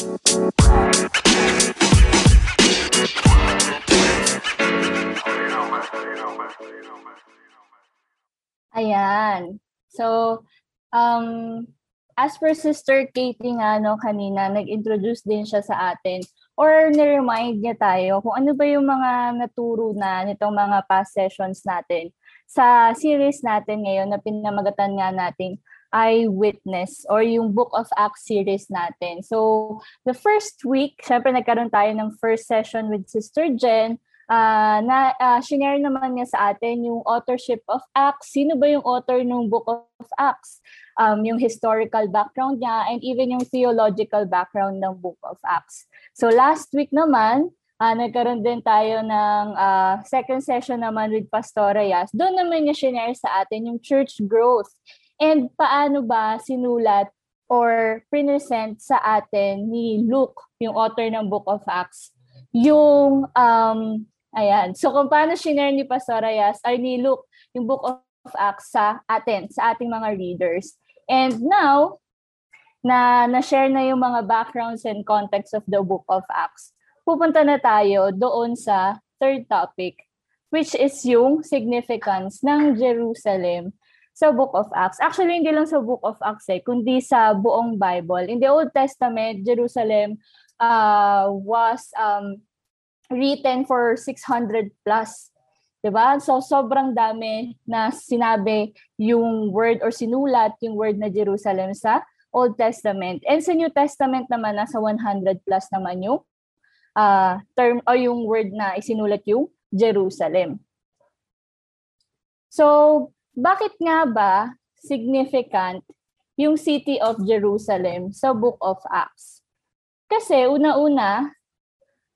Ayan. So, um, as per Sister Katie nga no, kanina, nag-introduce din siya sa atin or ni-remind niya tayo kung ano ba yung mga naturo na nitong mga past sessions natin sa series natin ngayon na pinamagatan nga natin Eyewitness or yung Book of Acts series natin. So, the first week, syempre nagkaroon tayo ng first session with Sister Jen uh, na uh, shinare naman niya sa atin yung authorship of Acts. Sino ba yung author ng Book of Acts? Um, yung historical background niya and even yung theological background ng Book of Acts. So last week naman, uh, nagkaroon din tayo ng uh, second session naman with Pastor Reyes. Doon naman niya shinare sa atin yung church growth and paano ba sinulat or present sa atin ni Luke, yung author ng Book of Acts, yung um, Ayan. So kung paano shinare ni Pastor Ayas ay ni Luke yung Book of Acts sa atin, sa ating mga readers. And now, na na-share na yung mga backgrounds and context of the Book of Acts, pupunta na tayo doon sa third topic, which is yung significance ng Jerusalem sa Book of Acts. Actually, hindi lang sa Book of Acts eh, kundi sa buong Bible. In the Old Testament, Jerusalem uh, was um, written for 600 plus. 'di ba? So sobrang dami na sinabi yung word or sinulat yung word na Jerusalem sa Old Testament. And sa New Testament naman nasa 100 plus naman yung uh, term o yung word na isinulat yung Jerusalem. So, bakit nga ba significant yung city of Jerusalem sa Book of Acts? Kasi una-una,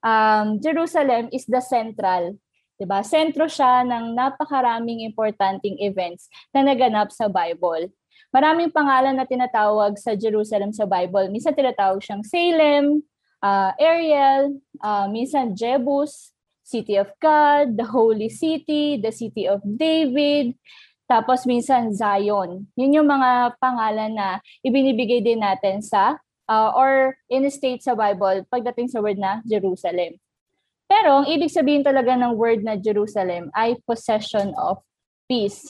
um, Jerusalem is the central. 'di ba? Sentro siya ng napakaraming importanteng events na naganap sa Bible. Maraming pangalan na tinatawag sa Jerusalem sa Bible. Minsan tinatawag siyang Salem, uh, Ariel, uh, minsan Jebus, City of God, the Holy City, the City of David, tapos minsan Zion. Yun yung mga pangalan na ibinibigay din natin sa uh, or in state sa Bible pagdating sa word na Jerusalem. Pero ang ibig sabihin talaga ng word na Jerusalem ay possession of peace.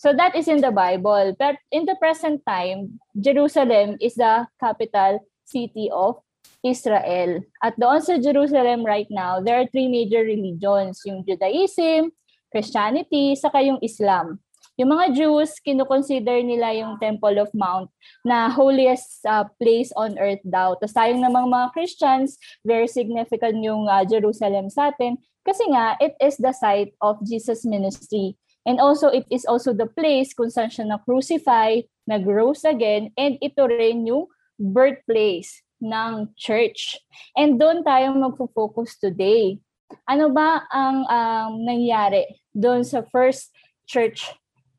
So that is in the Bible. But in the present time, Jerusalem is the capital city of Israel. At doon sa Jerusalem right now, there are three major religions, yung Judaism, Christianity, saka yung Islam. Yung mga Jews, kinukonsider nila yung Temple of Mount na holiest uh, place on earth daw. Tapos tayong namang mga Christians, very significant yung uh, Jerusalem sa atin kasi nga, it is the site of Jesus' ministry. And also, it is also the place kung saan siya na-crucify, nag-rose again, and ito rin yung birthplace ng church. And doon tayo magfo-focus today. Ano ba ang um, nangyari doon sa first church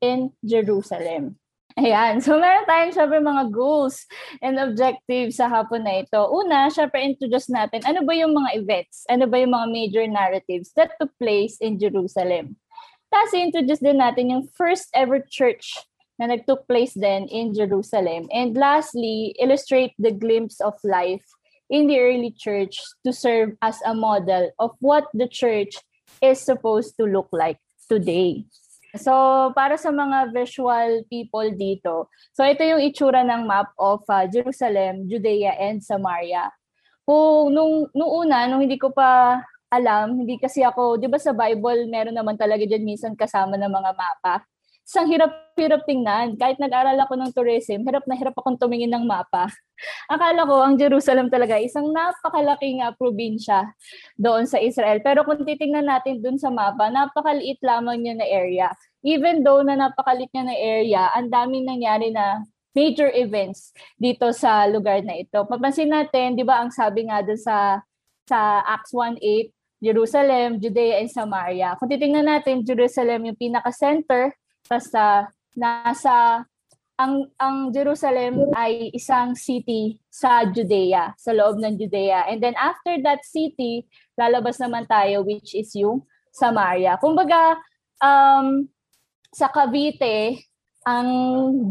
in Jerusalem. Ayan. So, meron tayong syempre mga goals and objectives sa hapon na ito. Una, syempre introduce natin ano ba yung mga events, ano ba yung mga major narratives that took place in Jerusalem. Tapos, introduce din natin yung first ever church na nag-took place then in Jerusalem. And lastly, illustrate the glimpse of life in the early church to serve as a model of what the church is supposed to look like today. So, para sa mga visual people dito, so ito yung itsura ng map of uh, Jerusalem, Judea, and Samaria. Kung nung, nung una, nung hindi ko pa alam, hindi kasi ako, di ba sa Bible, meron naman talaga dyan minsan kasama ng mga mapa. Isang hirap-hirap tingnan. Kahit nag-aral ako ng tourism, hirap na hirap akong tumingin ng mapa. Akala ko ang Jerusalem talaga isang napakalaking uh, probinsya doon sa Israel. Pero kung titingnan natin doon sa mapa, napakaliit lamang niya na area. Even though na napakaliit niya na area, ang daming nangyari na major events dito sa lugar na ito. Papansin natin, 'di ba, ang sabi nga doon sa sa Acts 1:8, Jerusalem, Judea, and Samaria. Kung titingnan natin, Jerusalem yung pinaka-center Basta nasa ang ang Jerusalem ay isang city sa Judea, sa loob ng Judea. And then after that city, lalabas naman tayo which is yung Samaria. Kumbaga um sa Cavite, ang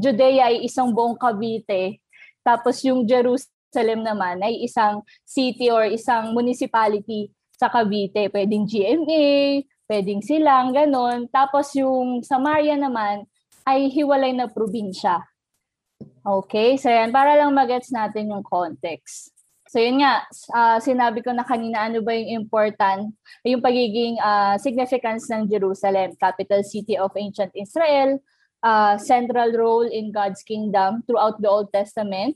Judea ay isang buong Cavite. Tapos yung Jerusalem naman ay isang city or isang municipality sa Cavite. Pwedeng GMA, pwedeng silang, ganon. Tapos yung Samaria naman ay hiwalay na probinsya. Okay, so yan, para lang magets natin yung context. So yun nga, uh, sinabi ko na kanina ano ba yung important, yung pagiging uh, significance ng Jerusalem, capital city of ancient Israel, uh, central role in God's kingdom throughout the Old Testament,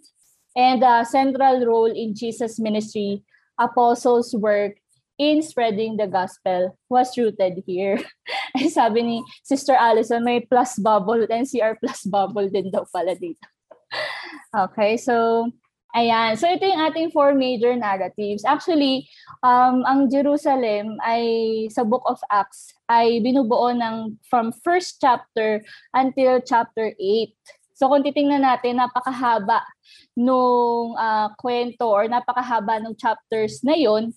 and uh, central role in Jesus' ministry, apostles' work in spreading the gospel was rooted here. Sabi ni Sister Allison, may plus bubble, NCR plus bubble din daw pala dito. okay, so Ayan. So ito yung ating four major narratives. Actually, um, ang Jerusalem ay sa Book of Acts ay binubuo ng from first chapter until chapter 8. So kung titingnan natin, napakahaba nung uh, kwento or napakahaba ng chapters na yon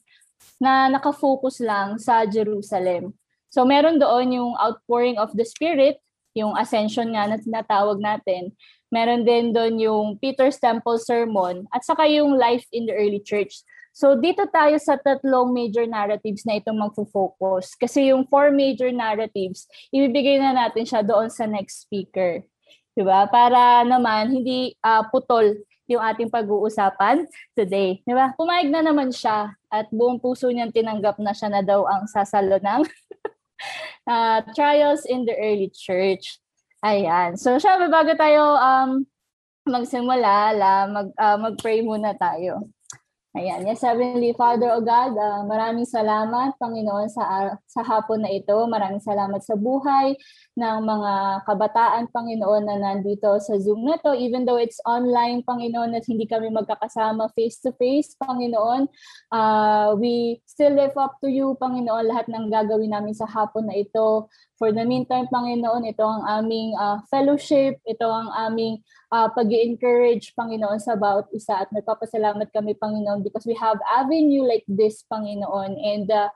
na nakafocus lang sa Jerusalem. So meron doon yung outpouring of the Spirit, yung ascension nga na tinatawag natin. Meron din doon yung Peter's Temple Sermon at saka yung life in the early church. So dito tayo sa tatlong major narratives na itong magfo-focus. Kasi yung four major narratives, ibibigay na natin siya doon sa next speaker. Diba? Para naman hindi uh, putol yung ating pag-uusapan today. Diba? Pumayag na naman siya at buong puso niyang tinanggap na siya na daw ang sasalo ng uh, trials in the early church. Ayan. So, syempre, bago tayo um, magsimula, la, mag, uh, mag-pray muna tayo. Ayan. Yes, Heavenly Father, O God, uh, maraming salamat, Panginoon, sa, sa hapon na ito. Maraming salamat sa buhay ng mga kabataan, Panginoon, na nandito sa Zoom na to. Even though it's online, Panginoon, at hindi kami magkakasama face-to-face, Panginoon, uh, we still live up to you, Panginoon, lahat ng gagawin namin sa hapon na ito. For the meantime, Panginoon, ito ang aming uh, fellowship, ito ang aming uh, pag encourage Panginoon, sa bawat isa. At nagpapasalamat kami, Panginoon, because we have avenue like this, Panginoon. And uh,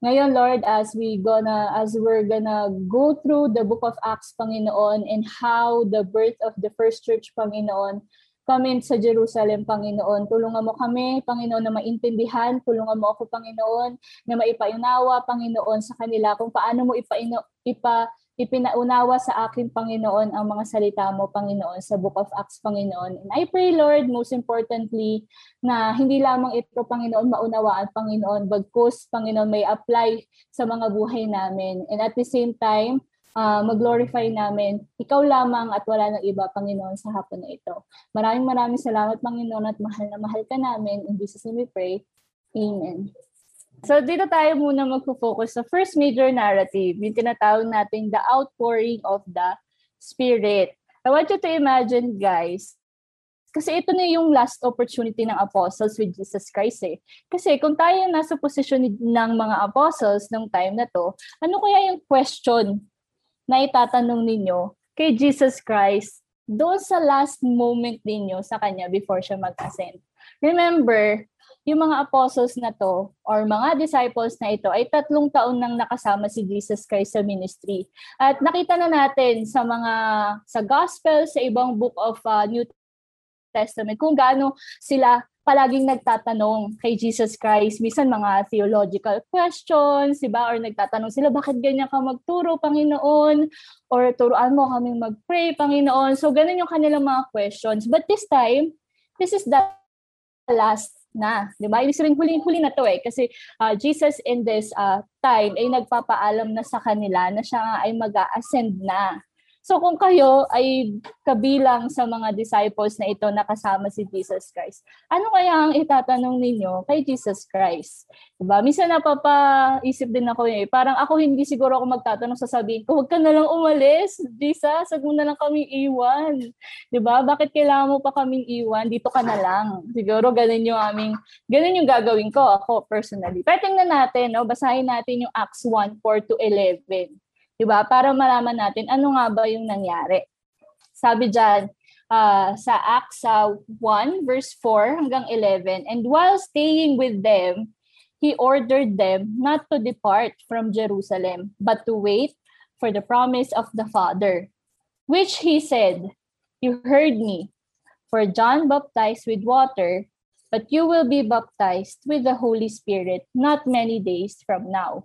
ngayon, Lord, as we gonna, as we're gonna go through the book of Acts, Panginoon, and how the birth of the first church, Panginoon, kami sa Jerusalem, Panginoon. Tulungan mo kami, Panginoon, na maintindihan. Tulungan mo ako, Panginoon, na maipaunawa, Panginoon, sa kanila kung paano mo ipaino, ipa, ipinaunawa sa akin, Panginoon, ang mga salita mo, Panginoon, sa Book of Acts, Panginoon. And I pray, Lord, most importantly, na hindi lamang ito, Panginoon, maunawaan, Panginoon, bagkus, Panginoon, may apply sa mga buhay namin. And at the same time, uh, mag-glorify namin, ikaw lamang at wala nang iba, Panginoon, sa hapon na ito. Maraming maraming salamat, Panginoon, at mahal na mahal ka namin. In Jesus' name we pray. Amen. So dito tayo muna magfo-focus sa first major narrative, yung tinatawag natin the outpouring of the Spirit. I want you to imagine, guys, kasi ito na yung last opportunity ng apostles with Jesus Christ eh. Kasi kung tayo nasa posisyon ng mga apostles nung time na to, ano kaya yung question na itatanong ninyo kay Jesus Christ doon sa last moment ninyo sa Kanya before siya mag-ascend? Remember, yung mga apostles na to or mga disciples na ito ay tatlong taon nang nakasama si Jesus Christ sa ministry. At nakita na natin sa mga sa gospel, sa ibang book of uh, New Testament kung gaano sila palaging nagtatanong kay Jesus Christ, minsan mga theological questions, diba? Or nagtatanong sila, bakit ganyan ka magturo, Panginoon? Or turuan mo kaming mag-pray, Panginoon? So, ganun yung kanilang mga questions. But this time, this is the last na, 'di ba? Ibig sabihin huling-huli na 'to eh kasi uh, Jesus in this uh, time ay nagpapaalam na sa kanila na siya ay mag-ascend na. So kung kayo ay kabilang sa mga disciples na ito nakasama si Jesus Christ, ano kaya ang itatanong ninyo kay Jesus Christ? Diba? Minsan napapaisip din ako eh, parang ako hindi siguro ako magtatanong, sasabihin ko, huwag ka na lang umalis, Jesus, huwag mo na lang kaming iwan. Diba? Bakit kailangan mo pa kaming iwan? Dito ka na lang. Siguro ganun yung aming, ganun yung gagawin ko ako personally. Pero tingnan natin, no? basahin natin yung Acts 1, 4 to 11. 'Di ba? Para malaman natin ano nga ba yung nangyari. Sabi diyan uh, sa Acts uh, 1 verse 4 hanggang 11, and while staying with them, he ordered them not to depart from Jerusalem, but to wait for the promise of the Father, which he said, You heard me, for John baptized with water, but you will be baptized with the Holy Spirit not many days from now.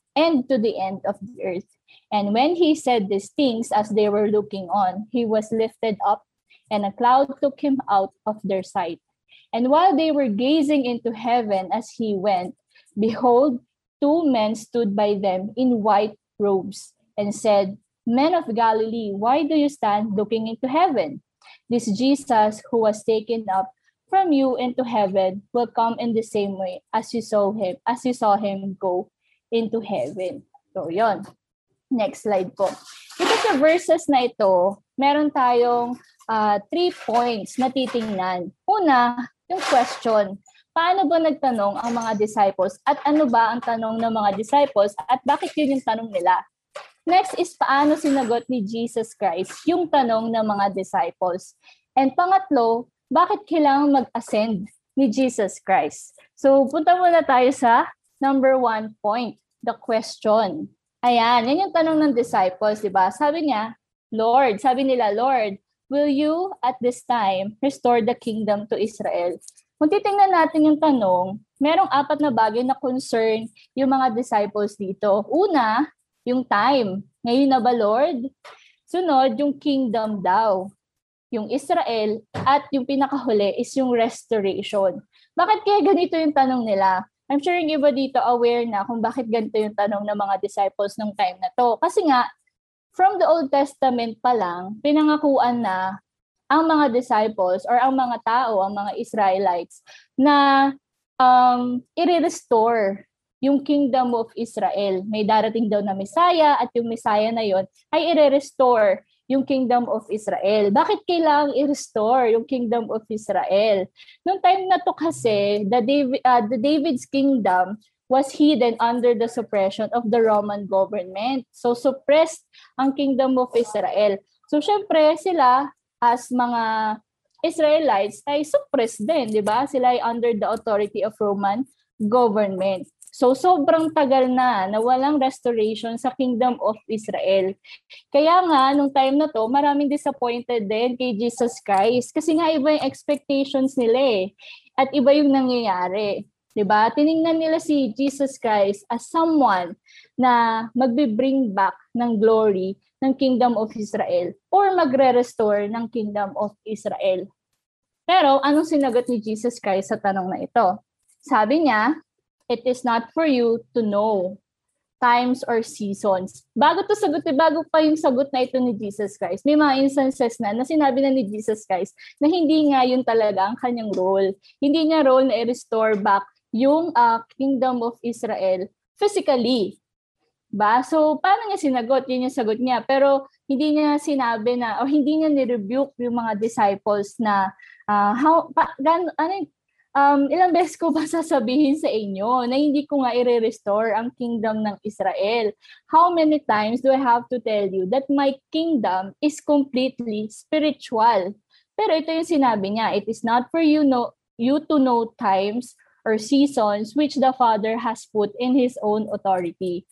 and to the end of the earth. And when he said these things as they were looking on, he was lifted up, and a cloud took him out of their sight. And while they were gazing into heaven as he went, behold, two men stood by them in white robes and said, Men of Galilee, why do you stand looking into heaven? This Jesus who was taken up from you into heaven will come in the same way as you saw him, as you saw him go into heaven. So, yon. Next slide po. Dito sa verses na ito, meron tayong uh, three points na titingnan. Una, yung question. Paano ba nagtanong ang mga disciples at ano ba ang tanong ng mga disciples at bakit yun yung tanong nila? Next is paano sinagot ni Jesus Christ yung tanong ng mga disciples. And pangatlo, bakit kailangan mag-ascend ni Jesus Christ? So punta muna tayo sa number one point, the question. Ayan, yan yung tanong ng disciples, di ba? Sabi niya, Lord, sabi nila, Lord, will you at this time restore the kingdom to Israel? Kung titingnan natin yung tanong, merong apat na bagay na concern yung mga disciples dito. Una, yung time. Ngayon na ba, Lord? Sunod, yung kingdom daw. Yung Israel. At yung pinakahuli is yung restoration. Bakit kaya ganito yung tanong nila? I'm sure yung iba dito aware na kung bakit ganito yung tanong ng mga disciples nung time na to. Kasi nga, from the Old Testament pa lang, pinangakuan na ang mga disciples or ang mga tao, ang mga Israelites, na um, i-restore yung kingdom of Israel. May darating daw na Messiah at yung Messiah na yon ay i-restore yung kingdom of Israel. Bakit kailangang i-restore yung kingdom of Israel? Noong time na to kasi, the, David, uh, the David's kingdom was hidden under the suppression of the Roman government. So suppressed ang kingdom of Israel. So syempre sila as mga Israelites ay suppressed din, di ba? Sila ay under the authority of Roman government. So sobrang tagal na na walang restoration sa Kingdom of Israel. Kaya nga, nung time na to, maraming disappointed din kay Jesus Christ. Kasi nga iba yung expectations nila eh. At iba yung nangyayari. 'di ba? Tiningnan nila si Jesus Christ as someone na magbe-bring back ng glory ng Kingdom of Israel or magre-restore ng Kingdom of Israel. Pero anong sinagot ni Jesus Christ sa tanong na ito? Sabi niya, it is not for you to know times or seasons. Bago to sagot, eh, bago pa yung sagot na ito ni Jesus Christ, may mga instances na na sinabi na ni Jesus Christ na hindi nga yun talaga ang kanyang role. Hindi niya role na i-restore back yung uh, kingdom of Israel physically. Ba? So, paano niya sinagot? Yun yung sagot niya. Pero, hindi niya sinabi na, o hindi niya ni-rebuke yung mga disciples na, uh, how, pa, gan, ano, um, ilang beses ko ba sasabihin sa inyo na hindi ko nga i-restore ang kingdom ng Israel? How many times do I have to tell you that my kingdom is completely spiritual? Pero ito yung sinabi niya, it is not for you, know, you to know times or seasons which the Father has put in his own authority.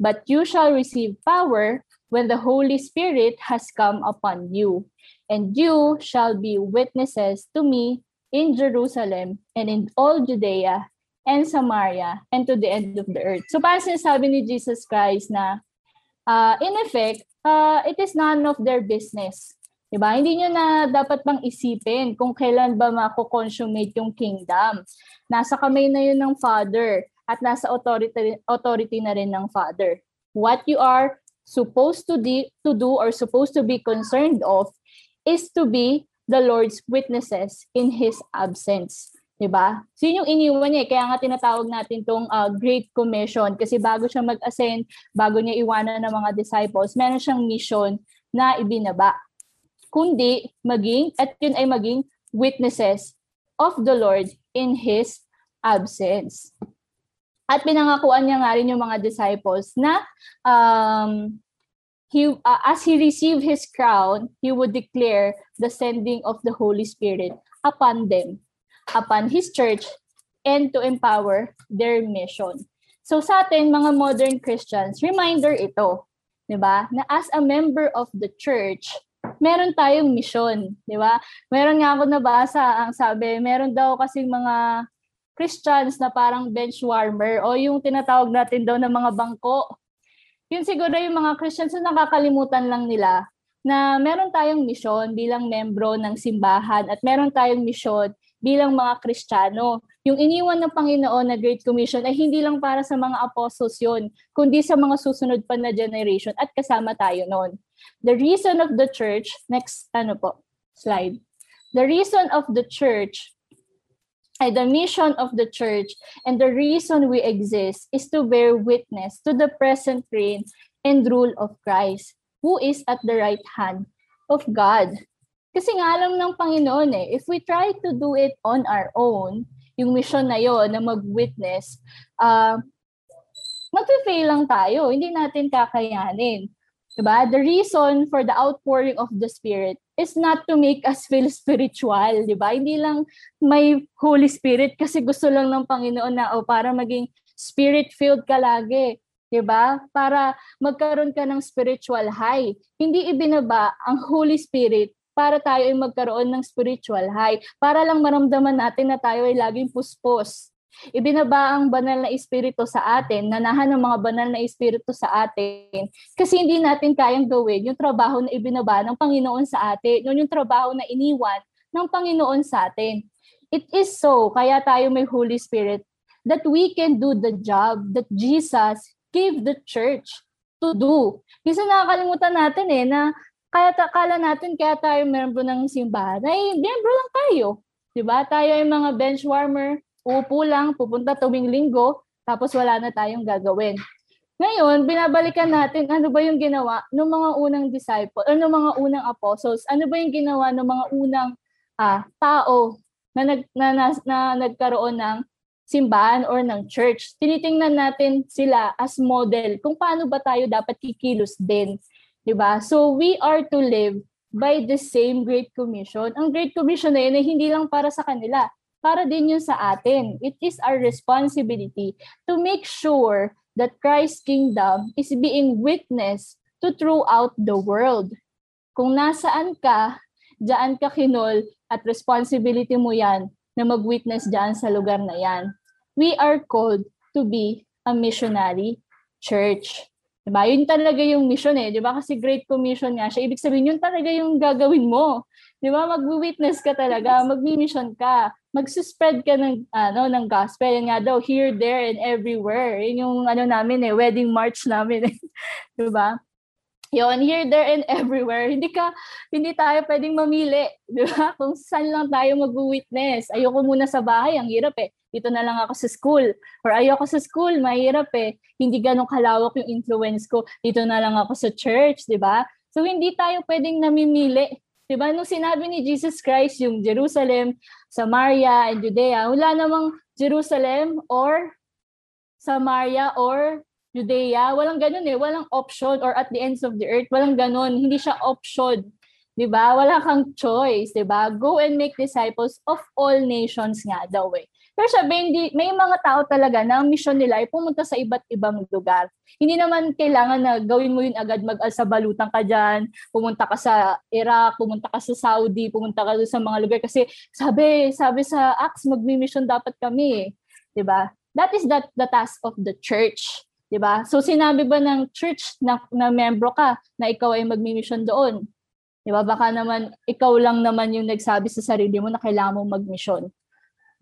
But you shall receive power when the Holy Spirit has come upon you, and you shall be witnesses to me in Jerusalem and in all Judea and Samaria and to the end of the earth. So parang sinasabi ni Jesus Christ na uh, in effect, uh, it is none of their business. Diba? Hindi nyo na dapat pang isipin kung kailan ba mako-consummate yung kingdom. Nasa kamay na yun ng Father at nasa authority, authority na rin ng Father. What you are supposed to, di, to do or supposed to be concerned of is to be the Lord's witnesses in His absence. Diba? So yun yung iniwan niya. Eh. Kaya nga tinatawag natin tong uh, Great Commission kasi bago siya mag-ascend, bago niya iwanan ng mga disciples, meron siyang mission na ibinaba. Kundi maging, at yun ay maging witnesses of the Lord in His absence. At pinangakuan niya nga rin yung mga disciples na um, he, uh, as he received his crown, he would declare the sending of the Holy Spirit upon them, upon his church, and to empower their mission. So sa atin, mga modern Christians, reminder ito, 'di ba? Na as a member of the church, meron tayong mission, 'di ba? Meron nga ako nabasa ang sabi, meron daw kasi mga Christians na parang bench warmer o yung tinatawag natin daw ng mga bangko. Yun siguro yung mga Christians na nakakalimutan lang nila na meron tayong misyon bilang membro ng simbahan at meron tayong misyon bilang mga Kristiyano. Yung iniwan ng Panginoon na Great Commission ay hindi lang para sa mga apostles yun, kundi sa mga susunod pa na generation at kasama tayo noon. The reason of the church, next ano po, slide. The reason of the church ay the mission of the church and the reason we exist is to bear witness to the present reign and rule of Christ, who is at the right hand of God. Kasi nga alam ng Panginoon eh, if we try to do it on our own, yung mission na yon na mag-witness, uh, mag-fail lang tayo. Hindi natin kakayanin. Diba? The reason for the outpouring of the Spirit is not to make us feel spiritual, di ba? Hindi lang may Holy Spirit kasi gusto lang ng Panginoon na oh, para maging spirit-filled ka lagi, di ba? Para magkaroon ka ng spiritual high. Hindi ibinaba ang Holy Spirit para tayo ay magkaroon ng spiritual high, para lang maramdaman natin na tayo ay laging puspos, Ibinaba ang banal na espiritu sa atin, nanahan ng mga banal na espiritu sa atin, kasi hindi natin kayang gawin yung trabaho na ibinaba ng Panginoon sa atin, yun yung trabaho na iniwan ng Panginoon sa atin. It is so, kaya tayo may Holy Spirit, that we can do the job that Jesus gave the church to do. Kasi nakakalimutan natin eh, na kaya kala natin kaya tayo membro ng simbahan, ay membro lang tayo. 'Di ba? Tayo ay mga bench warmer, uupo lang, pupunta tuwing linggo, tapos wala na tayong gagawin. Ngayon, binabalikan natin ano ba yung ginawa ng mga unang disciple, ano mga unang apostles, ano ba yung ginawa ng mga unang ah, tao na, nag, na, na, na nagkaroon ng simbahan or ng church. Tinitingnan natin sila as model kung paano ba tayo dapat kikilos din. 'di ba? So we are to live by the same Great Commission. Ang Great Commission na yun ay hindi lang para sa kanila, para din yun sa atin. It is our responsibility to make sure that Christ's kingdom is being witnessed to throughout the world. Kung nasaan ka, diyan ka kinol at responsibility mo yan na mag-witness diyan sa lugar na yan. We are called to be a missionary church. Diba? Yun talaga yung mission eh. Diba? Kasi Great Commission nga siya. Ibig sabihin, yun talaga yung gagawin mo. Diba? Mag-witness ka talaga. Mag-mission ka mag-spread ka ng ano ng gospel yan nga daw here there and everywhere yun yung ano namin eh wedding march namin eh 'di ba Yon, here, there, and everywhere. Hindi ka, hindi tayo pwedeng mamili. Di ba? Kung saan lang tayo mag-witness. Ayoko muna sa bahay, ang hirap eh. Dito na lang ako sa school. Or ayoko sa school, mahirap eh. Hindi ganun kalawak yung influence ko. Dito na lang ako sa church, di ba? So, hindi tayo pwedeng namimili. Di ba? Nung sinabi ni Jesus Christ, yung Jerusalem, Samaria, and Judea, wala namang Jerusalem or Samaria or Judea. Walang ganun eh. Walang option or at the ends of the earth. Walang ganun. Hindi siya option. 'Di ba? Wala kang choice, 'di ba? Go and make disciples of all nations nga daw eh. Pero sabi, hindi, may mga tao talaga na ang mission nila ay pumunta sa iba't ibang lugar. Hindi naman kailangan na gawin mo yun agad mag-alsabalutan ka dyan, pumunta ka sa Iraq, pumunta ka sa Saudi, pumunta ka sa mga lugar. Kasi sabi, sabi sa Acts, magmi-mission dapat kami eh. 'di ba? That is that the task of the church. 'di ba? So sinabi ba ng church na, na membro ka na ikaw ay magmi-mission doon? 'Di ba? Baka naman ikaw lang naman yung nagsabi sa sarili mo na kailangan mong mag-mission.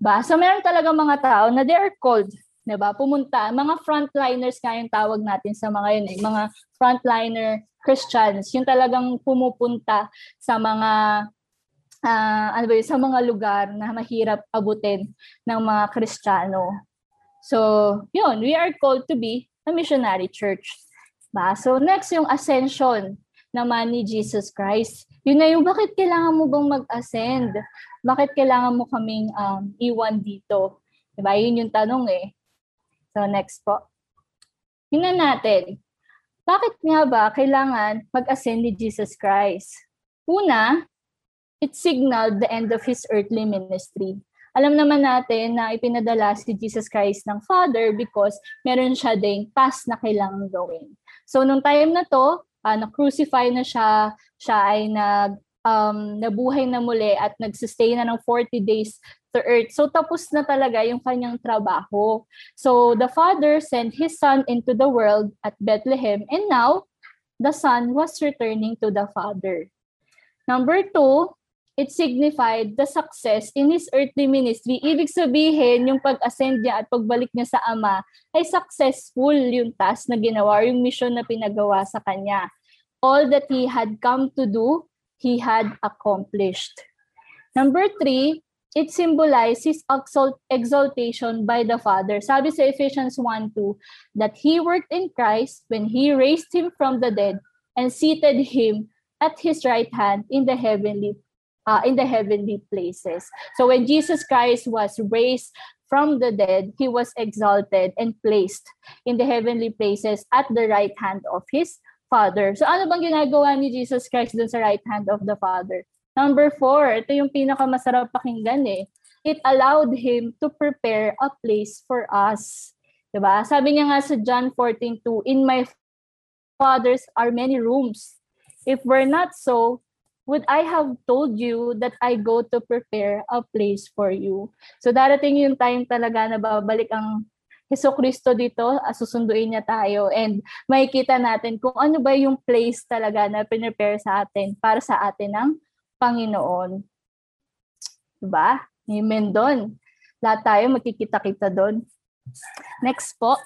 Ba? So meron talaga mga tao na they are called, 'di ba? Pumunta, mga frontliners nga yung tawag natin sa mga yun, eh, mga frontliner Christians, yung talagang pumupunta sa mga uh, ano ba yun, sa mga lugar na mahirap abutin ng mga Kristiyano. So, yun, we are called to be na missionary church. Ba? So next yung ascension naman ni Jesus Christ. Yun na yung bakit kailangan mo bang mag-ascend? Bakit kailangan mo kaming um, iwan dito? Diba? Yun yung tanong eh. So next po. Tingnan natin. Bakit nga ba kailangan mag-ascend ni Jesus Christ? Una, it signaled the end of his earthly ministry. Alam naman natin na ipinadala si Jesus Christ ng Father because meron siya ding task na kailangan gawin. So nung time na to, uh, na-crucify na siya, siya ay nag um, nabuhay na muli at nagsustay na ng 40 days to earth. So tapos na talaga yung kanyang trabaho. So the Father sent His Son into the world at Bethlehem and now the Son was returning to the Father. Number two, it signified the success in his earthly ministry. Ibig sabihin, yung pag-ascend niya at pagbalik niya sa Ama ay successful yung task na ginawa, yung mission na pinagawa sa kanya. All that he had come to do, he had accomplished. Number three, it symbolizes exalt- exaltation by the Father. Sabi sa Ephesians 1:2 that he worked in Christ when he raised him from the dead and seated him at his right hand in the heavenly uh, in the heavenly places. So when Jesus Christ was raised from the dead, he was exalted and placed in the heavenly places at the right hand of his Father. So ano bang ginagawa ni Jesus Christ dun sa right hand of the Father? Number four, ito yung pinakamasarap pakinggan eh. It allowed him to prepare a place for us. Diba? Sabi niya nga sa John 14:2, In my Father's are many rooms. If we're not so, would I have told you that I go to prepare a place for you? So darating yung time talaga na babalik ang Heso Kristo dito, susunduin niya tayo and makikita natin kung ano ba yung place talaga na pinrepare sa atin para sa atin ng Panginoon. Diba? Amen doon. Lahat tayo magkikita-kita doon. Next po.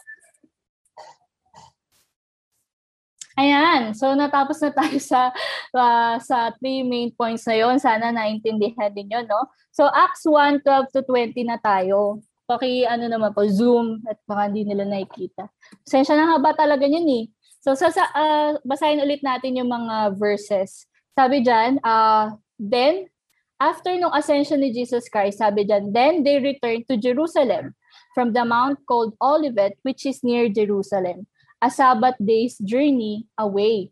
Ayan, so natapos na tayo sa uh, sa three main points na yon. Sana naintindihan din yun, no? So Acts 1, 12 to 20 na tayo. Paki ano naman po, Zoom at baka hindi nila nakikita. Sensya na haba talaga yun eh. So sa, sa uh, basahin ulit natin yung mga verses. Sabi diyan, uh, then after nung ascension ni Jesus Christ, sabi diyan, then they returned to Jerusalem from the mount called Olivet which is near Jerusalem a Sabbath day's journey away.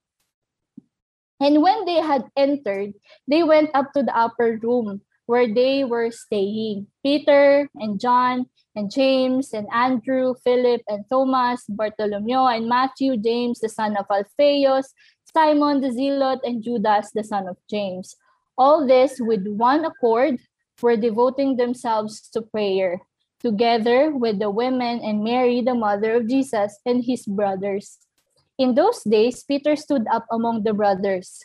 And when they had entered, they went up to the upper room where they were staying. Peter and John and James and Andrew, Philip and Thomas, Bartholomew and Matthew, James the son of Alphaeus, Simon the Zealot, and Judas the son of James. All this with one accord were devoting themselves to prayer together with the women and Mary, the mother of Jesus, and his brothers. In those days, Peter stood up among the brothers.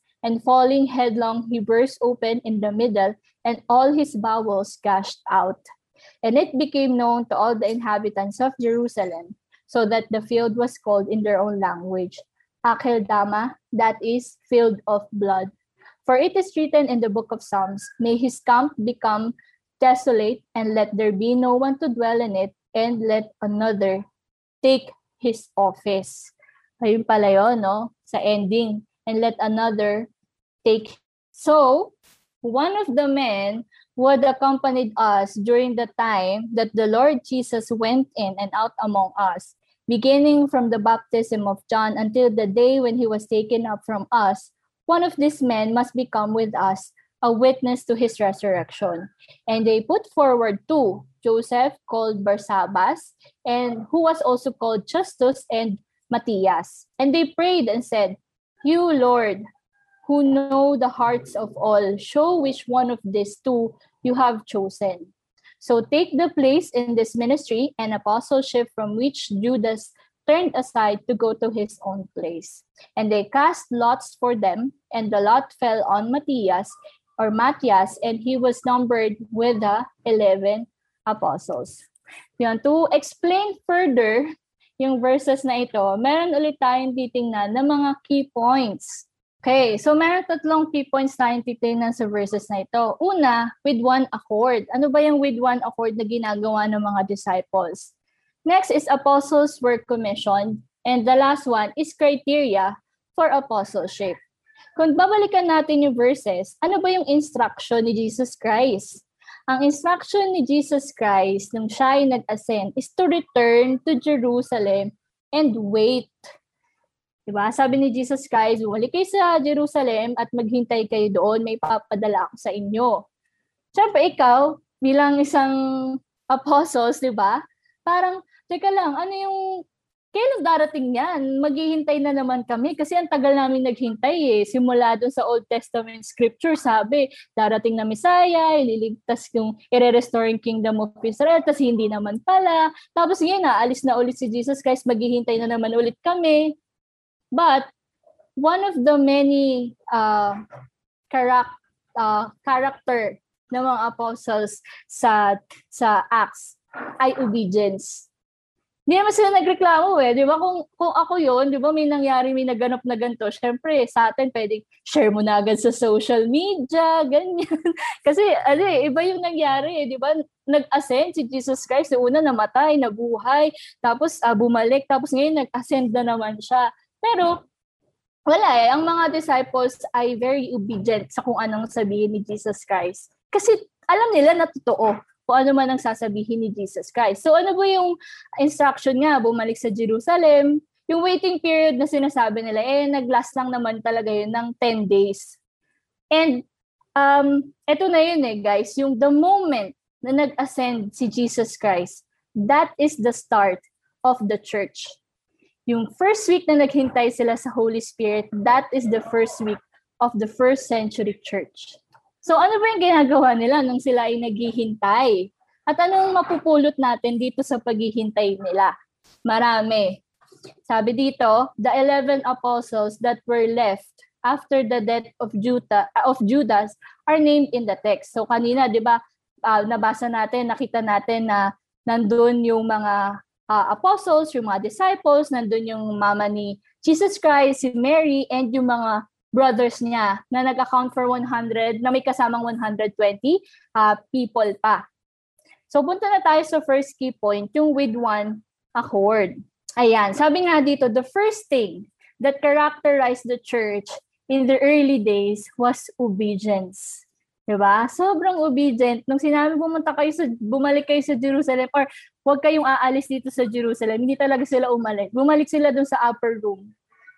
and falling headlong, he burst open in the middle, and all his bowels gushed out. And it became known to all the inhabitants of Jerusalem, so that the field was called in their own language, Akeldama, that is, field of blood. For it is written in the book of Psalms, May his camp become desolate, and let there be no one to dwell in it, and let another take his office. Ayun pala yun, no? Sa ending. And let another take. So, one of the men who had accompanied us during the time that the Lord Jesus went in and out among us, beginning from the baptism of John until the day when he was taken up from us, one of these men must become with us a witness to his resurrection. And they put forward two, Joseph called Barsabbas, and who was also called Justus and Matthias. And they prayed and said, You, Lord, who know the hearts of all, show which one of these two you have chosen. So take the place in this ministry and apostleship from which Judas turned aside to go to his own place. And they cast lots for them, and the lot fell on Matthias, or Matthias, and he was numbered with the 11 apostles. Yan, to explain further yung verses na ito, meron ulit tayong titingnan ng mga key points. Okay, so meron tatlong key points tayong titingnan sa verses na ito. Una, with one accord. Ano ba yung with one accord na ginagawa ng mga disciples? Next is apostles work commission. And the last one is criteria for apostleship. Kung babalikan natin yung verses, ano ba yung instruction ni Jesus Christ? Ang instruction ni Jesus Christ nung siya ay nag-ascend is to return to Jerusalem and wait. Diba? Sabi ni Jesus Christ, bumalik kayo sa Jerusalem at maghintay kayo doon, may papadala ako sa inyo. Siyempre, ikaw, bilang isang apostles, di ba? Parang, teka lang, ano yung kailan darating yan? Maghihintay na naman kami kasi ang tagal namin naghintay eh. Simula doon sa Old Testament scripture, sabi, darating na Messiah, ililigtas yung ire-restore yung kingdom of Israel, tapos hindi naman pala. Tapos ngayon, naalis na ulit si Jesus Christ, maghihintay na naman ulit kami. But, one of the many uh, charac- uh, character ng mga apostles sa sa Acts ay obedience hindi naman sila nagreklamo eh. Di ba? Kung, kung ako yon di ba may nangyari, may naganap na ganito, syempre sa atin pwedeng share mo na agad sa social media, ganyan. Kasi ano eh, iba yung nangyari eh. Di ba? Nag-ascend si Jesus Christ. Yung una namatay, nabuhay, tapos uh, bumalik, tapos ngayon nag-ascend na naman siya. Pero wala eh. Ang mga disciples ay very obedient sa kung anong sabihin ni Jesus Christ. Kasi alam nila na totoo kung ano man ang sasabihin ni Jesus Christ. So ano ba yung instruction nga? Bumalik sa Jerusalem. Yung waiting period na sinasabi nila, eh, nag-last lang naman talaga yun ng 10 days. And um, eto na yun eh, guys. Yung the moment na nag-ascend si Jesus Christ, that is the start of the church. Yung first week na naghintay sila sa Holy Spirit, that is the first week of the first century church. So ano ba yung ginagawa nila nung sila ay naghihintay? At anong mapupulot natin dito sa paghihintay nila? Marami. Sabi dito, the 11 apostles that were left after the death of Judah, of Judas are named in the text. So kanina, 'di ba, uh, nabasa natin, nakita natin na nandun yung mga uh, apostles, yung mga disciples, nandun yung mama ni Jesus Christ, si Mary, and yung mga brothers niya na nag-account for 100, na may kasamang 120 uh, people pa. So, punta na tayo sa first key point, yung with one accord. Ayan, sabi nga dito, the first thing that characterized the church in the early days was obedience. Diba? Sobrang obedient. Nung sinabi pumunta kayo sa, bumalik kayo sa Jerusalem or huwag kayong aalis dito sa Jerusalem, hindi talaga sila umalik. Bumalik sila dun sa upper room.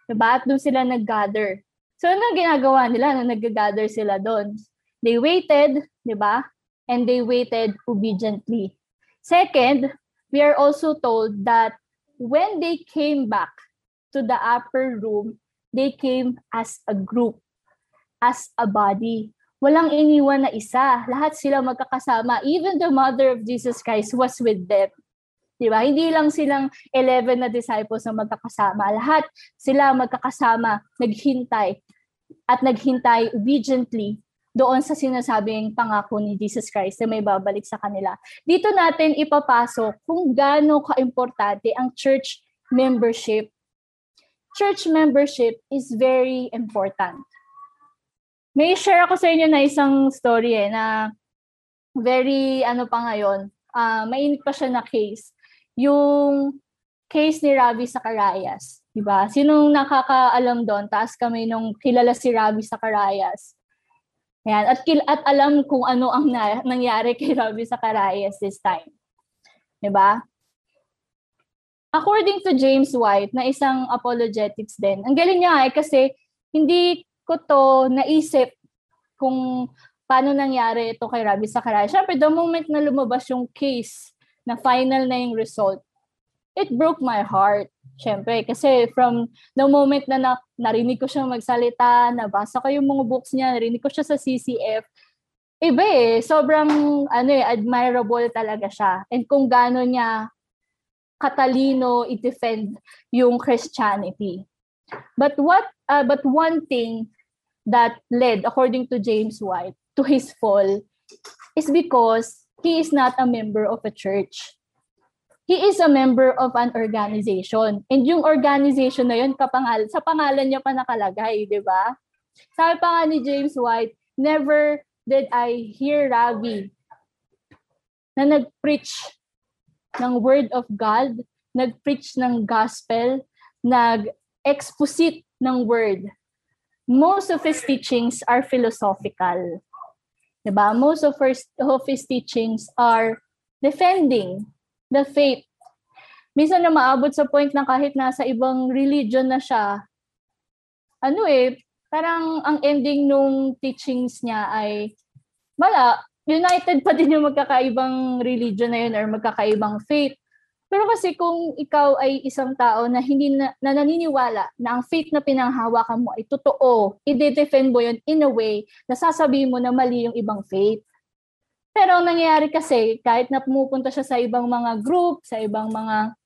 Diba? At dun sila nag-gather. So, ano ginagawa nila nung nag-gather sila doon? They waited, di ba? And they waited obediently. Second, we are also told that when they came back to the upper room, they came as a group, as a body. Walang iniwan na isa. Lahat sila magkakasama. Even the mother of Jesus Christ was with them. Di ba? Hindi lang silang 11 na disciples na magkakasama. Lahat sila magkakasama, naghintay at naghintay obediently doon sa sinasabing pangako ni Jesus Christ na may babalik sa kanila. Dito natin ipapasok kung gaano kaimportante ang church membership. Church membership is very important. May share ako sa inyo na isang story eh, na very ano pa ngayon, uh, mainit pa siya na case. Yung case ni Ravi Zacarias. Diba? Sinong nakakaalam doon? Taas kami nung kilala si Ravi Zacarias. Yan. At, kil- at alam kung ano ang na- nangyari kay Ravi Zacarias this time. Diba? According to James White, na isang apologetics din, ang galing niya eh, kasi hindi ko to naisip kung paano nangyari ito kay Ravi Zacarias. Siyempre, the moment na lumabas yung case, na final na yung result, it broke my heart. Siyempre, kasi from the moment na, na narinig ko siya magsalita, nabasa ko yung mga books niya, narinig ko siya sa CCF, iba eh, sobrang ano eh, admirable talaga siya. And kung gaano niya katalino i-defend yung Christianity. But what uh, but one thing that led according to James White to his fall is because he is not a member of a church. he is a member of an organization. And yung organization na yun, kapangal, sa pangalan niya pa nakalagay, di ba? Sabi pa nga ni James White, never did I hear Ravi na nag-preach ng word of God, nag-preach ng gospel, nag-exposit ng word. Most of his teachings are philosophical. Diba? Most of his, of his teachings are defending the faith. Minsan na maabot sa point na kahit nasa ibang religion na siya, ano eh, parang ang ending nung teachings niya ay, wala, united pa din yung magkakaibang religion na yun or magkakaibang faith. Pero kasi kung ikaw ay isang tao na hindi na, na naniniwala na ang faith na pinanghawakan mo ay totoo, i-defend mo yun in a way na sasabihin mo na mali yung ibang faith. Pero ang nangyayari kasi, kahit na pumupunta siya sa ibang mga group, sa ibang mga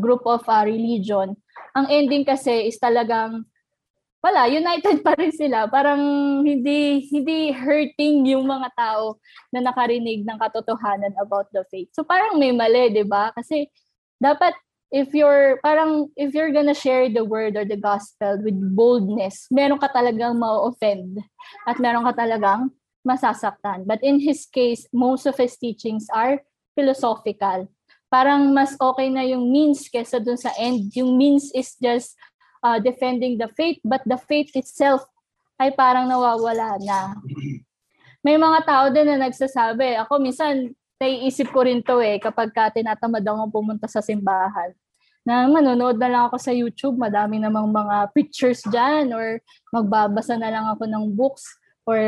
group of uh, religion, ang ending kasi is talagang wala, united pa rin sila. Parang hindi hindi hurting yung mga tao na nakarinig ng katotohanan about the faith. So parang may mali, 'di ba? Kasi dapat if you're parang if you're gonna share the word or the gospel with boldness, meron ka talagang ma-offend at meron ka talagang masasaktan. But in his case, most of his teachings are philosophical. Parang mas okay na yung means kesa dun sa end. Yung means is just uh, defending the faith, but the faith itself ay parang nawawala na. May mga tao din na nagsasabi, ako minsan, naiisip ko rin to eh, kapag ka tinatamad akong pumunta sa simbahan na manonood na lang ako sa YouTube, madami namang mga pictures dyan or magbabasa na lang ako ng books or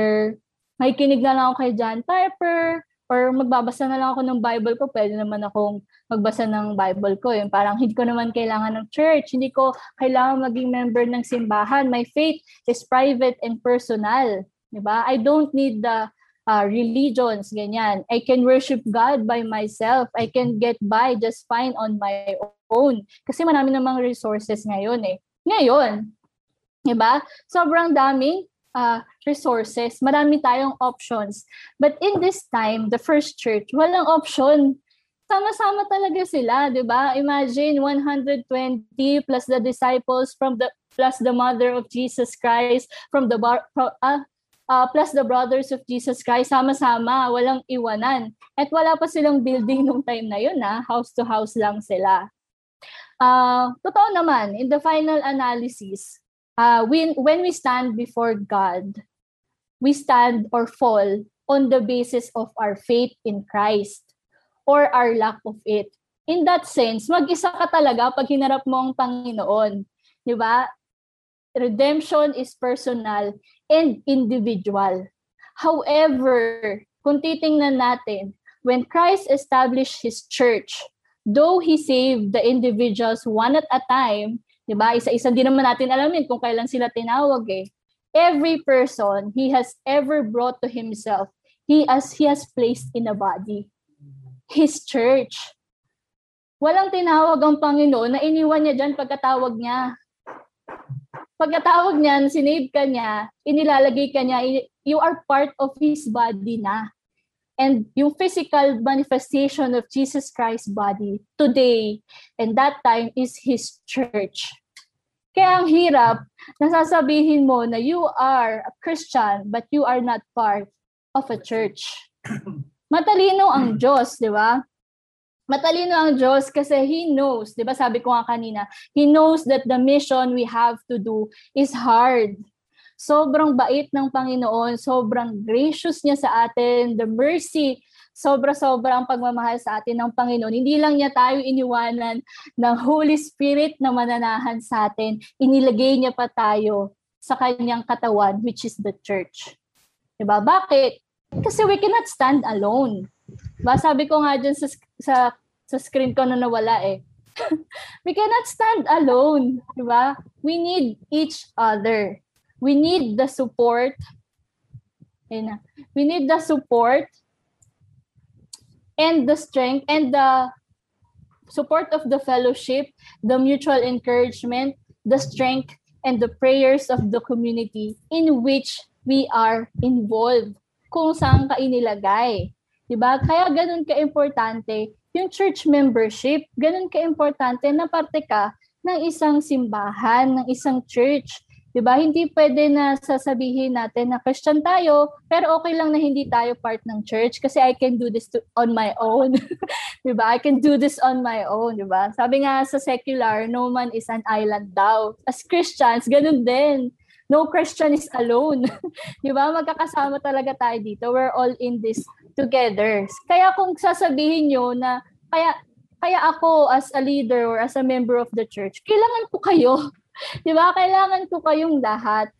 may kinig na lang ako kay John Piper, or magbabasa na lang ako ng Bible ko, pwede naman akong magbasa ng Bible ko. Yung parang hindi ko naman kailangan ng church, hindi ko kailangan maging member ng simbahan. My faith is private and personal. Diba? I don't need the uh, religions, ganyan. I can worship God by myself. I can get by just fine on my own. Kasi marami namang resources ngayon eh. Ngayon, diba? Sobrang daming uh, resources, marami tayong options. But in this time, the first church, walang option. Sama-sama talaga sila, di ba? Imagine 120 plus the disciples from the plus the mother of Jesus Christ from the bar, uh, uh, plus the brothers of Jesus Christ, sama-sama, walang iwanan. At wala pa silang building nung time na yun, ha? house to house lang sila. Uh, totoo naman, in the final analysis, uh, when, when we stand before God, we stand or fall on the basis of our faith in Christ or our lack of it. In that sense, mag-isa ka talaga pag hinarap mo ang Panginoon. Di ba? Redemption is personal and individual. However, kung titingnan natin, when Christ established His church, though He saved the individuals one at a time, 'Di ba? Isa-isa din naman natin alamin kung kailan sila tinawag eh. Every person he has ever brought to himself, he as he has placed in a body. His church. Walang tinawag ang Panginoon na iniwan niya diyan pagkatawag niya. Pagkatawag niya, sinave ka niya, inilalagay ka niya, you are part of His body na. And yung physical manifestation of Jesus Christ's body today and that time is His church. Kaya ang hirap, nasasabihin mo na you are a Christian but you are not part of a church. Matalino ang Diyos, di ba? Matalino ang Diyos kasi He knows, di ba sabi ko nga kanina, He knows that the mission we have to do is hard. Sobrang bait ng Panginoon, sobrang gracious niya sa atin, the mercy, sobra-sobra ang pagmamahal sa atin ng Panginoon. Hindi lang niya tayo iniwanan ng Holy Spirit na mananahan sa atin, inilagay niya pa tayo sa kanyang katawan, which is the church. Diba? Bakit? Kasi we cannot stand alone. Diba? Sabi ko nga dyan sa, sa, sa screen ko na nawala eh. we cannot stand alone. Diba? We need each other we need the support. Ayun We need the support and the strength and the support of the fellowship, the mutual encouragement, the strength, and the prayers of the community in which we are involved. Kung saan ka inilagay. 'Di ba? Kaya ganun ka-importante yung church membership. Ganun ka-importante na parte ka ng isang simbahan, ng isang church. 'Di ba? Hindi pwede na sasabihin natin na Christian tayo, pero okay lang na hindi tayo part ng church kasi I can do this to, on my own. 'Di ba? I can do this on my own, 'di ba? Sabi nga sa secular, no man is an island daw. As Christians, ganun din. No Christian is alone. 'Di ba? Magkakasama talaga tayo dito. We're all in this together. Kaya kung sasabihin nyo na kaya kaya ako as a leader or as a member of the church, kailangan ko kayo. 'Di ba? Kailangan ko kayong lahat.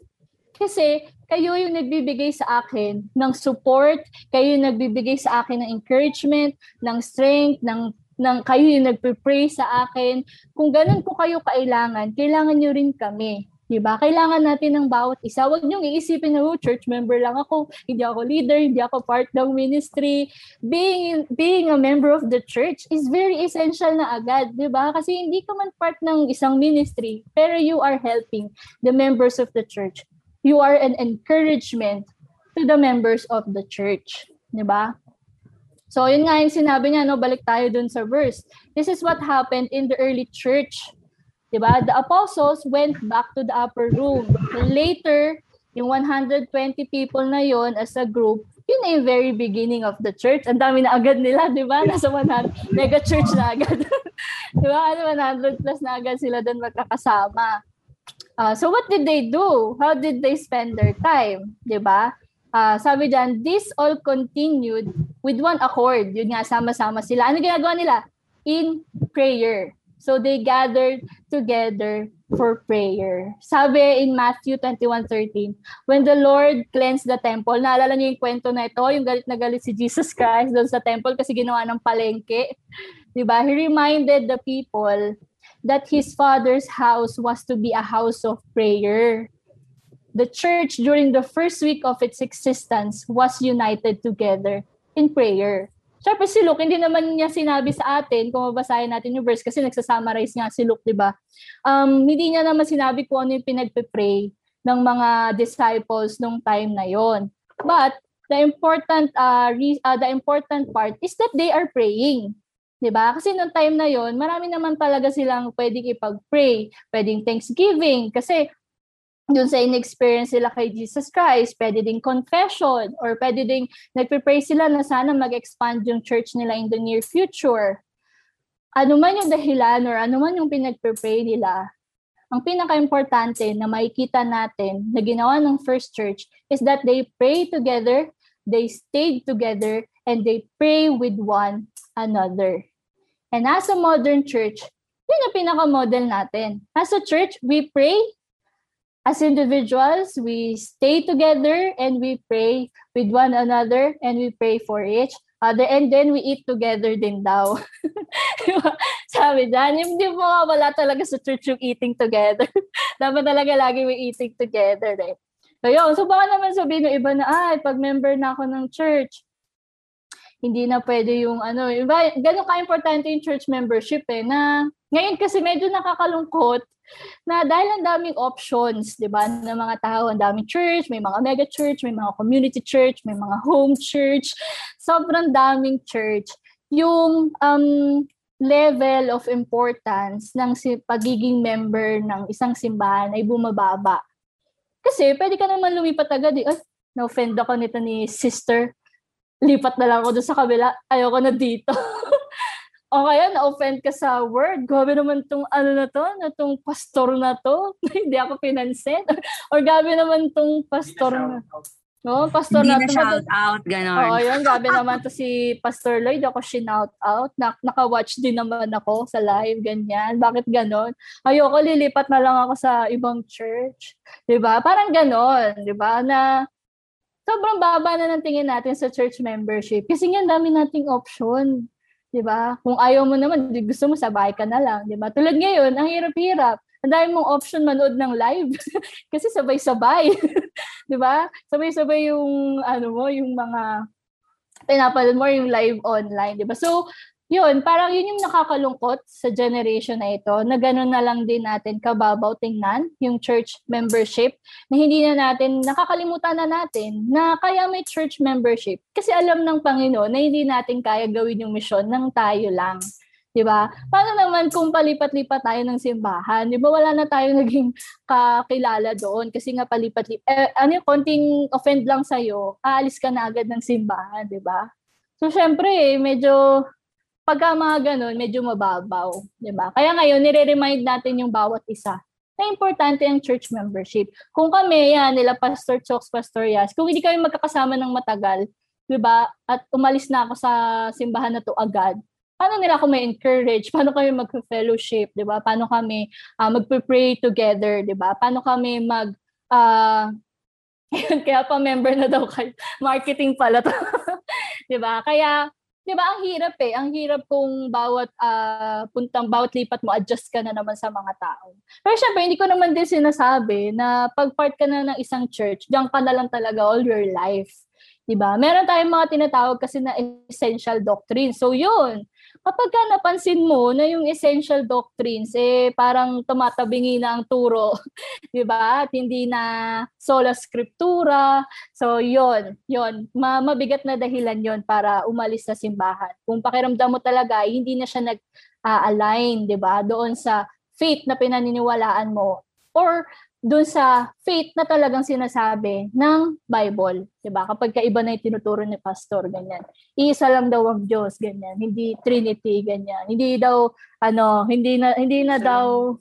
Kasi kayo yung nagbibigay sa akin ng support, kayo yung nagbibigay sa akin ng encouragement, ng strength, ng ng kayo yung nagpe-pray sa akin. Kung ganun ko kayo kailangan, kailangan niyo rin kami. 'Di ba? Kailangan natin ng bawat isa. Huwag niyo iisipin na, oh, church member lang ako, hindi ako leader, hindi ako part ng ministry. Being being a member of the church is very essential na agad, 'di ba? Kasi hindi ka man part ng isang ministry, pero you are helping the members of the church. You are an encouragement to the members of the church, 'di ba? So, yun nga yung sinabi niya, no, balik tayo dun sa verse. This is what happened in the early church. Diba? The apostles went back to the upper room. Later, yung 120 people na yon as a group, yun na yung very beginning of the church. Ang dami na agad nila, di ba? Nasa 100, mega church na agad. di ba? Ano, 100 plus na agad sila doon magkakasama. Uh, so what did they do? How did they spend their time? Di ba? Uh, sabi dyan, this all continued with one accord. Yun nga, sama-sama sila. Ano ginagawa nila? In prayer. So they gathered together for prayer. Sabi in Matthew 21:13, when the Lord cleansed the temple, naalala niyo yung kwento na ito, yung galit na galit si Jesus Christ doon sa temple kasi ginawa ng palengke. 'Di ba? He reminded the people that his father's house was to be a house of prayer. The church during the first week of its existence was united together in prayer. Siyempre si Luke, hindi naman niya sinabi sa atin, kung mabasahin natin yung verse, kasi nagsasummarize nga si Luke, di ba? Um, hindi niya naman sinabi kung ano yung pinagpe-pray ng mga disciples nung time na yon. But the important uh, re- uh, the important part is that they are praying. 'Di ba? Kasi nung time na yon, marami naman talaga silang pwedeng ipag-pray, pwedeng thanksgiving kasi dun sa in-experience sila kay Jesus Christ, pwede ding confession, or pwede ding nagpe-pray sila na sana mag-expand yung church nila in the near future. Ano man yung dahilan or ano man yung pinagpe-pray nila, ang pinaka-importante na makikita natin na ginawa ng first church is that they pray together, they stayed together, and they pray with one another. And as a modern church, yun ang pinaka-model natin. As a church, we pray as individuals, we stay together and we pray with one another and we pray for each other and then we eat together din daw. Sabi dyan, hindi mo wala talaga sa church yung eating together. Dapat talaga lagi we eating together. Eh. So yun, so baka naman sabihin ng iba na, ay, pag member na ako ng church, hindi na pwede yung ano, iba, ganun ka-importante yung church membership eh, na ngayon kasi medyo nakakalungkot na dahil ang daming options, 'di ba, ng mga tao, ang daming church, may mga mega church, may mga community church, may mga home church, sobrang daming church. Yung um level of importance ng si pagiging member ng isang simbahan ay bumababa. Kasi pwede ka naman lumipat agad eh. Ay, na-offend ako nito ni sister. Lipat na lang ako doon sa kabila. Ayoko na dito. o kaya na-offend ka sa word, gabi naman tong ano na to, na tong pastor na to, hindi ako pinansin. Or gabi naman tong pastor na. No, pastor Hindi na, na shout out, gano'n. Oo, yun, gabi naman to si Pastor Lloyd, ako shinout out. Na, naka-watch din naman ako sa live, ganyan. Bakit ganon? Ayoko, lilipat na lang ako sa ibang church. 'Di ba Parang ganon, 'di ba Na sobrang baba na ng tingin natin sa church membership. Kasi nga, dami nating option. 'Di ba? Kung ayaw mo naman, gusto mo sabay ka na lang, 'di ba? Tulad ngayon, ang hirap-hirap. Ang dami mong option manood ng live kasi sabay-sabay. 'Di ba? Sabay-sabay yung ano mo, yung mga pinapanood mo yung live online, 'di ba? So, yun, parang yun yung nakakalungkot sa generation na ito, na gano'n na lang din natin kababaw tingnan, yung church membership, na hindi na natin, nakakalimutan na natin na kaya may church membership. Kasi alam ng Panginoon na hindi natin kaya gawin yung mission ng tayo lang. 'di ba? Paano naman kung palipat-lipat tayo ng simbahan? 'Di ba wala na tayong naging kakilala doon kasi nga palipat-lipat eh, ano yung konting offend lang sa iyo, aalis ka na agad ng simbahan, 'di ba? So syempre, eh, medyo pagka mga ganun, medyo mababaw, ba? Kaya ngayon nire-remind natin yung bawat isa na importante ang church membership. Kung kami, yan, nila Pastor Chokes, Pastor Yas, kung hindi kami magkakasama ng matagal, 'di ba? At umalis na ako sa simbahan na to agad. Paano nila ako may encourage? Paano kami mag-fellowship, 'di ba? Paano kami uh, magpe-pray together, 'di ba? Paano kami mag uh, kaya pa member na daw kayo. Marketing pala to. 'Di ba? Kaya 'di ba ang hirap eh. Ang hirap kung bawat uh, puntang bawat lipat mo adjust ka na naman sa mga tao. Pero syempre hindi ko naman din sinasabi na pag part ka na ng isang church, diyan ka na lang talaga all your life. 'Di ba? Meron tayong mga tinatawag kasi na essential doctrine. So 'yun, kapag ka napansin mo na yung essential doctrines, eh, parang tumatabingi na ang turo, di ba? At hindi na sola scriptura. So, yon yon Ma- mabigat na dahilan yon para umalis sa simbahan. Kung pakiramdam mo talaga, hindi na siya nag-align, di ba? Doon sa faith na pinaniniwalaan mo. Or dun sa faith na talagang sinasabi ng Bible. 'di ba? Kapag kaiba na 'yung tinuturo ni pastor, ganyan. Iisa lang daw ang Diyos, ganyan. Hindi Trinity, ganyan. Hindi daw, ano, hindi na, hindi na daw,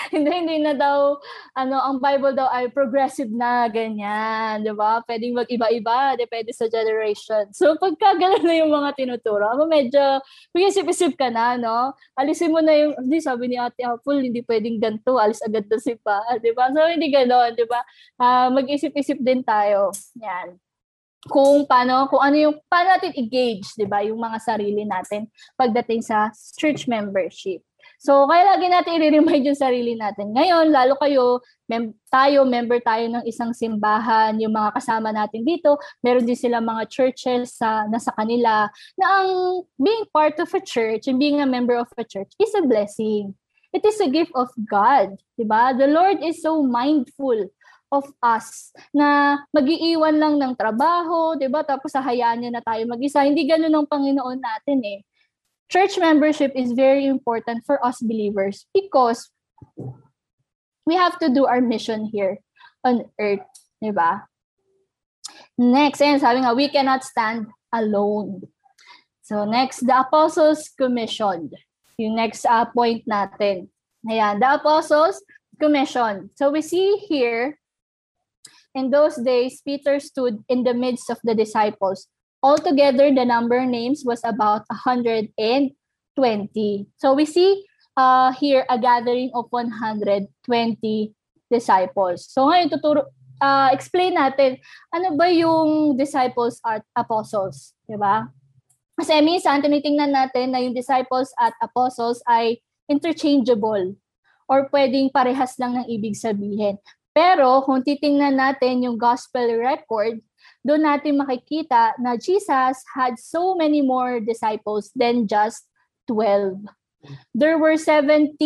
hindi, hindi na daw, ano, ang Bible daw ay progressive na, ganyan, di ba? Pwedeng mag-iba-iba, depende sa generation. So, pagka ganun na yung mga tinuturo, ama medyo, mag-isip-isip ka na, no? Alisin mo na yung, hindi, sabi ni Ate Apple, hindi pwedeng ganito, alis agad na si pa, di ba? So, hindi gano'n, di ba? Uh, mag-isip-isip din tayo. Yan kung paano kung ano yung paano natin engage, 'di ba, yung mga sarili natin pagdating sa church membership. So, kaya lagi natin i-remind yung sarili natin. Ngayon, lalo kayo, mem- tayo, member tayo ng isang simbahan, yung mga kasama natin dito, meron din sila mga churches sa nasa kanila na ang being part of a church and being a member of a church is a blessing. It is a gift of God, 'di ba? The Lord is so mindful of us na magiiwan lang ng trabaho, 'di ba? Tapos hahayaan niya na tayo mag-isa. Hindi ganoon ang Panginoon natin eh church membership is very important for us believers because we have to do our mission here on earth, di? Next, and sabi nga, we cannot stand alone. So next, the apostles commissioned. Yung next uh, point natin. Ayan, the apostles commissioned. So we see here, in those days, Peter stood in the midst of the disciples Altogether, the number names was about 120. So we see uh, here a gathering of 120 disciples. So ngayon, tuturo, uh, explain natin, ano ba yung disciples at apostles? Diba? Kasi minsan, tinitingnan natin na yung disciples at apostles ay interchangeable or pwedeng parehas lang ng ibig sabihin. Pero kung titingnan natin yung gospel record, doon natin makikita na Jesus had so many more disciples than just 12. There were 70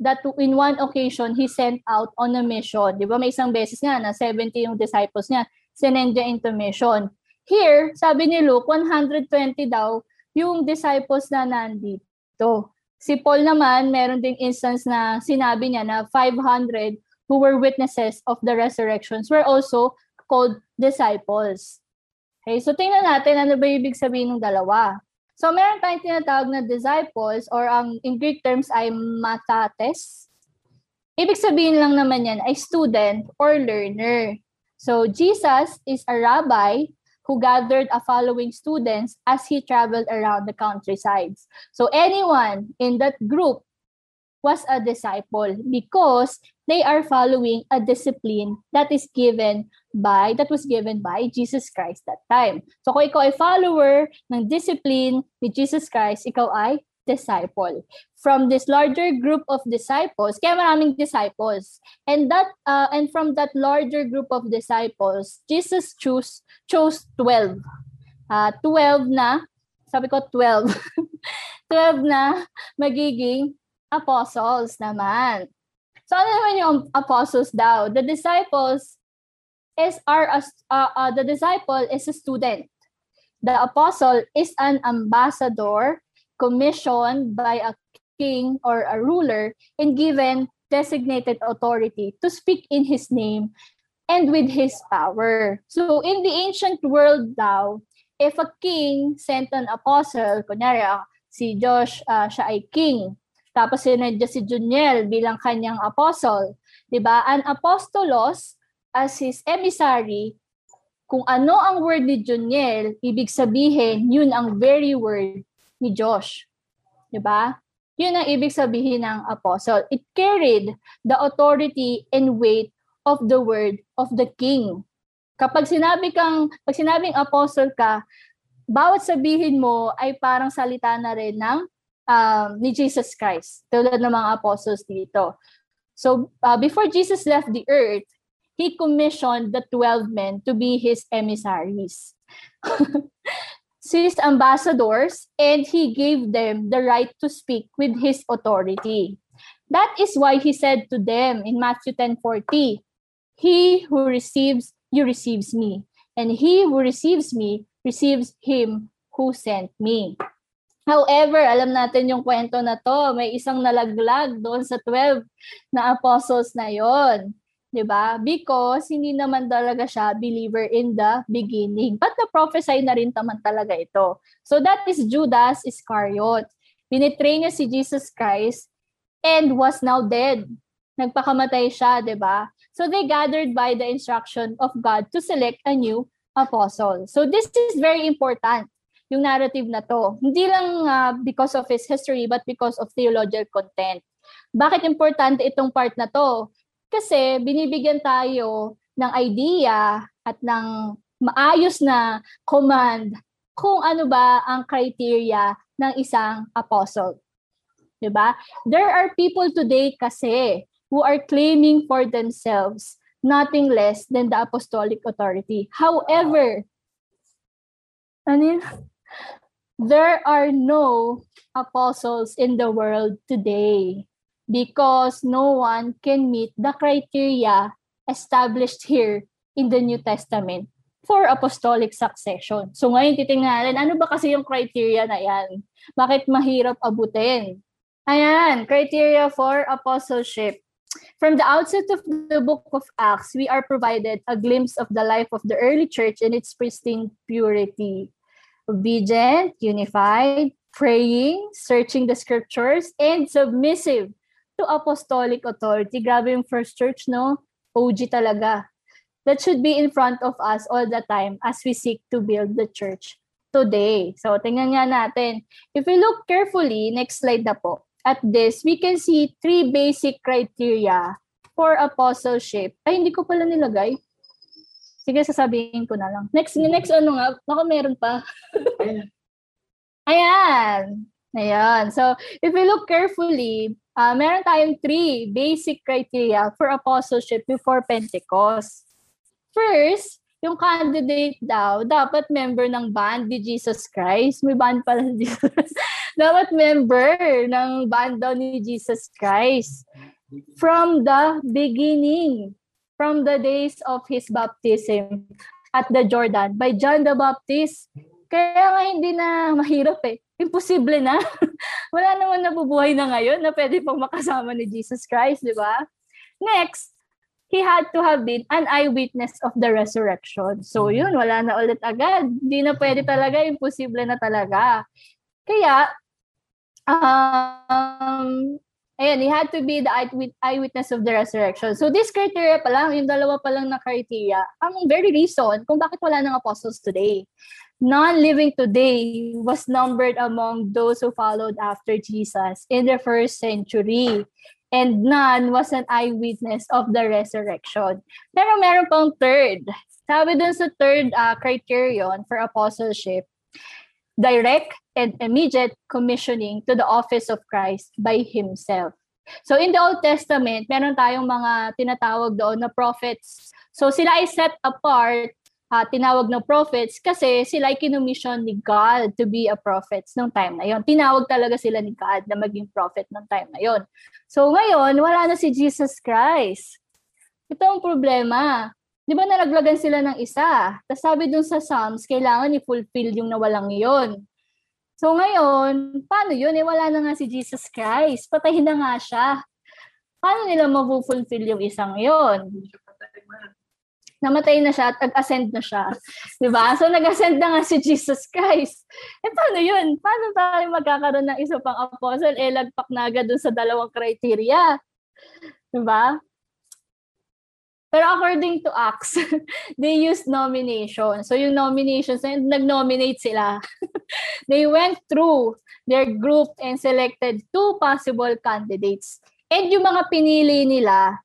that in one occasion he sent out on a mission. Di ba may isang beses nga na 70 yung disciples niya, sinend niya into mission. Here, sabi ni Luke, 120 daw yung disciples na nandito. Si Paul naman, meron ding instance na sinabi niya na 500 who were witnesses of the resurrections were also called disciples. Okay, so tingnan natin ano ba ibig sabihin ng dalawa. So meron tayong tinatawag na disciples or ang in Greek terms ay mathates. Ibig sabihin lang naman yan ay student or learner. So Jesus is a rabbi who gathered a following students as he traveled around the countrysides. So anyone in that group was a disciple because they are following a discipline that is given by that was given by Jesus Christ that time. So kung ikaw ay follower ng discipline ni Jesus Christ, ikaw ay disciple. From this larger group of disciples, kaya maraming disciples. And that uh, and from that larger group of disciples, Jesus chose chose 12. Uh, 12 na sabi ko 12. 12 na magiging apostles naman. So ano naman yung apostles daw? The disciples is a, uh, uh, the disciple is a student. The apostle is an ambassador commissioned by a king or a ruler and given designated authority to speak in his name and with his power. So in the ancient world now, if a king sent an apostle, kunyari uh, si Josh, uh, siya ay king, tapos sinadya si Juniel bilang kanyang apostle. di ba? An apostolos as his emissary, kung ano ang word ni Juniel, ibig sabihin, yun ang very word ni Josh. ba diba? Yun ang ibig sabihin ng apostle. It carried the authority and weight of the word of the king. Kapag sinabi kang, pag sinabing apostle ka, bawat sabihin mo ay parang salita na rin ng um, ni Jesus Christ, tulad ng mga apostles dito. So, uh, before Jesus left the earth, he commissioned the 12 men to be his emissaries. his ambassadors, and he gave them the right to speak with his authority. That is why he said to them in Matthew 10:40, He who receives you receives me, and he who receives me receives him who sent me. However, alam natin yung kwento na to, may isang nalaglag doon sa 12 na apostles na yon. 'Di ba? Because hindi naman talaga siya believer in the beginning. But na-prophesy na rin naman talaga ito. So that is Judas Iscariot. Binitray niya si Jesus Christ and was now dead. Nagpakamatay siya, 'di ba? So they gathered by the instruction of God to select a new apostle. So this is very important yung narrative na to. Hindi lang uh, because of its history but because of theological content. Bakit importante itong part na to? Kasi binibigyan tayo ng idea at ng maayos na command kung ano ba ang criteria ng isang apostle. 'Di ba? There are people today kasi who are claiming for themselves nothing less than the apostolic authority. However, ano there are no apostles in the world today because no one can meet the criteria established here in the New Testament for apostolic succession. So ngayon titingnan natin, ano ba kasi yung criteria na yan? Bakit mahirap abutin? Ayan, criteria for apostleship. From the outset of the book of Acts, we are provided a glimpse of the life of the early church and its pristine purity. obedient, unified, praying, searching the scriptures, and submissive to apostolic authority. Grabe yung first church, no? OG talaga. That should be in front of us all the time as we seek to build the church today. So, tingnan nga natin. If we look carefully, next slide na po, at this, we can see three basic criteria for apostleship. Ay, hindi ko pala nilagay. Sige, sasabihin ko na lang. Next, next ano nga, baka meron pa. Ayan. Ayan. So, if we look carefully, uh, meron tayong three basic criteria for apostleship before Pentecost. First, yung candidate daw, dapat member ng band ni Jesus Christ. May band pala si Jesus. dapat member ng band daw ni Jesus Christ. From the beginning from the days of his baptism at the Jordan by John the Baptist. Kaya nga hindi na mahirap eh. Imposible na. Wala naman nabubuhay na ngayon na pwede pang makasama ni Jesus Christ, di ba? Next, he had to have been an eyewitness of the resurrection. So yun, wala na ulit agad. Hindi na pwede talaga, imposible na talaga. Kaya, um, Ayan, he had to be the eyewitness of the resurrection. So this criteria pa lang, yung dalawa pa lang na criteria, ang very reason kung bakit wala ng apostles today. None living today was numbered among those who followed after Jesus in the first century. And none was an eyewitness of the resurrection. Pero meron pang third. Sabi dun sa third uh, criterion for apostleship, direct and immediate commissioning to the office of Christ by Himself. So in the Old Testament, meron tayong mga tinatawag doon na prophets. So sila ay set apart uh, tinawag na prophets kasi sila ay kinumission ni God to be a prophets nung time na yon. Tinawag talaga sila ni God na maging prophet nung time na yon. So ngayon, wala na si Jesus Christ. Ito ang problema. Di ba nalaglagan sila ng isa? Tapos sabi dun sa Psalms, kailangan i-fulfill yung nawalang yon. So ngayon, paano yun? Eh, wala na nga si Jesus Christ. Patayin na nga siya. Paano nila ma-fulfill yung isang yon? Namatay na siya at nag-ascend na siya. Di ba? So, nag-ascend na nga si Jesus Christ. Eh, paano yun? Paano tayo magkakaroon ng isa pang apostle? Eh, lagpak na agad dun sa dalawang criteria. Di ba? Pero according to Acts, they used nomination. So, yung nominations, nag-nominate sila. they went through their group and selected two possible candidates. And yung mga pinili nila,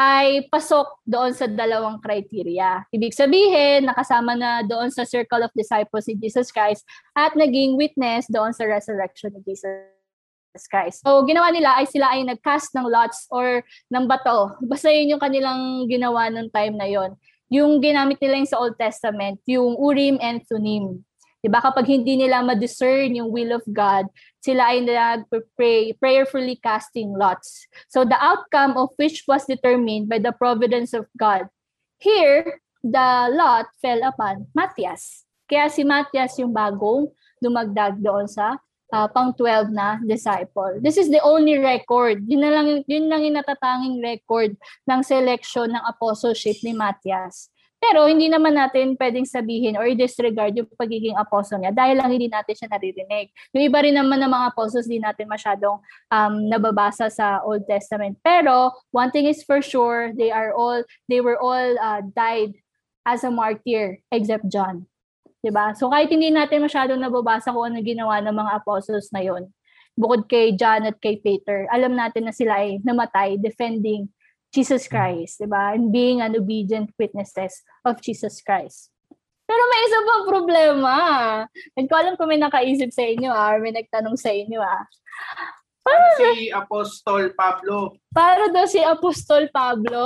ay pasok doon sa dalawang criteria. Ibig sabihin, nakasama na doon sa circle of disciples si Jesus Christ at naging witness doon sa resurrection ni Jesus Christ. So, ginawa nila ay sila ay nag-cast ng lots or ng bato. Basta yun yung kanilang ginawa ng time na yon. Yung ginamit nila yung sa Old Testament, yung Urim and Thummim. Diba? Kapag hindi nila ma-discern yung will of God, sila ay nag-pray, prayerfully casting lots. So the outcome of which was determined by the providence of God. Here, the lot fell upon Matthias. Kaya si Matthias yung bagong dumagdag doon sa uh, pang 12 na disciple. This is the only record. Yun na lang, yun lang yung natatanging record ng selection ng apostleship ni Matthias. Pero hindi naman natin pwedeng sabihin or disregard yung pagiging apostle niya dahil lang hindi natin siya naririnig. Yung iba rin naman ng mga apostles di natin masyadong um, nababasa sa Old Testament. Pero one thing is for sure, they are all they were all uh, died as a martyr except John. 'Di ba? So kahit hindi natin masyadong nababasa kung ano ginawa ng mga apostles na 'yon, bukod kay John at kay Peter, alam natin na sila ay namatay defending Jesus Christ, di ba? And being an obedient witnesses of Jesus Christ. Pero may isa pang problema. Hindi ko alam kung may nakaisip sa inyo ah, may nagtanong sa inyo ah. Paano si Apostol Pablo? Paano daw si Apostol Pablo?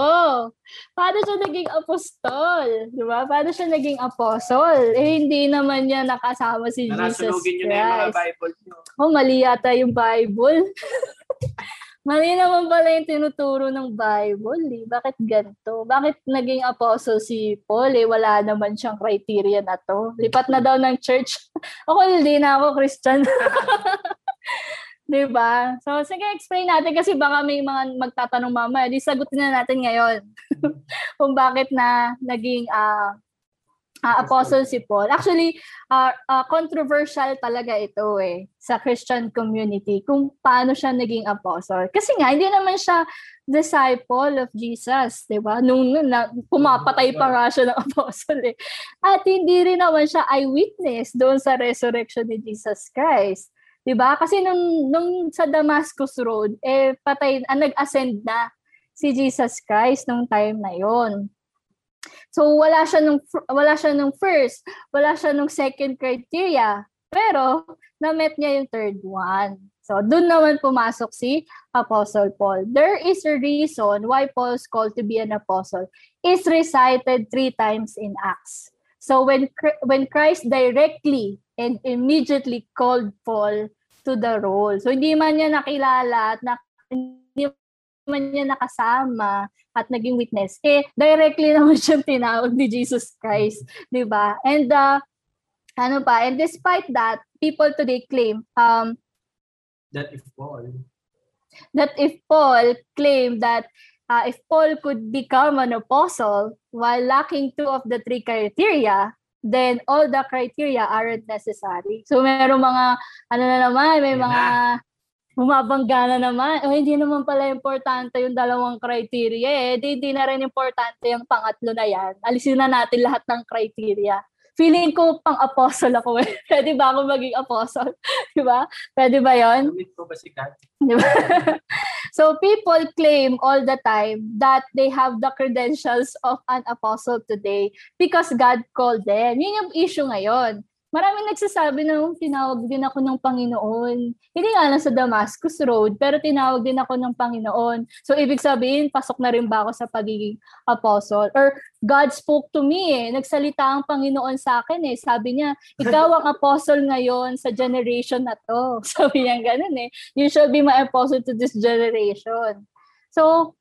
Paano siya naging apostol? Di ba? Paano siya naging apostle? Eh, hindi naman niya nakasama si Jesus Christ. Narasunugin niyo na yung mga Bible niyo. Oh, mali yata yung Bible. Mali naman pala yung tinuturo ng Bible. Eh. Bakit ganito? Bakit naging apostle si Paul? Eh, wala naman siyang criteria na to. Lipat na daw ng church. ako hindi na ako Christian. Di ba? So, sige, explain natin kasi baka may mga magtatanong mama. Di sagutin na natin ngayon kung bakit na naging uh, uh, apostle si Paul. Actually, uh, uh, controversial talaga ito eh sa Christian community kung paano siya naging apostle. Kasi nga, hindi naman siya disciple of Jesus, di ba? Nung na, pumapatay pa nga siya ng apostle eh. At hindi rin naman siya eyewitness doon sa resurrection ni Jesus Christ. 'Di ba? Kasi nung nung sa Damascus Road, eh patay ah, nag-ascend na si Jesus Christ nung time na 'yon. So wala siya nung wala siya nung first, wala siya nung second criteria, pero na-met niya yung third one. So doon naman pumasok si Apostle Paul. There is a reason why Paul is called to be an apostle. Is recited three times in Acts. So when when Christ directly and immediately called Paul to the role. So hindi man niya nakilala at na, hindi man niya nakasama at naging witness, eh, directly naman siyang tinawag ni Jesus Christ, di ba? And, uh, ano pa, and despite that, people today claim, um, that if Paul, that if Paul claimed that uh, if Paul could become an apostle while lacking two of the three criteria, then all the criteria aren't necessary. So merong mga ano na naman, may mga bumabangga na naman. O, hindi naman pala importante yung dalawang criteria eh. Di, hindi na rin importante yung pangatlo na yan. Alisin na natin lahat ng criteria. Feeling ko pang apostle ako eh. Pwede ba ako maging apostle? Di ba? Pwede ba yon? ko ba si? Di ba? so people claim all the time that they have the credentials of an apostle today because God called them. Yun yung issue ngayon. Marami nagsasabi na tinawag din ako ng Panginoon. Hindi nga lang sa Damascus Road, pero tinawag din ako ng Panginoon. So, ibig sabihin, pasok na rin ba ako sa pagiging apostle? Or God spoke to me eh. Nagsalita ang Panginoon sa akin eh. Sabi niya, ikaw ang apostle ngayon sa generation na to. Sabi niya ganun eh. You shall be my apostle to this generation. So,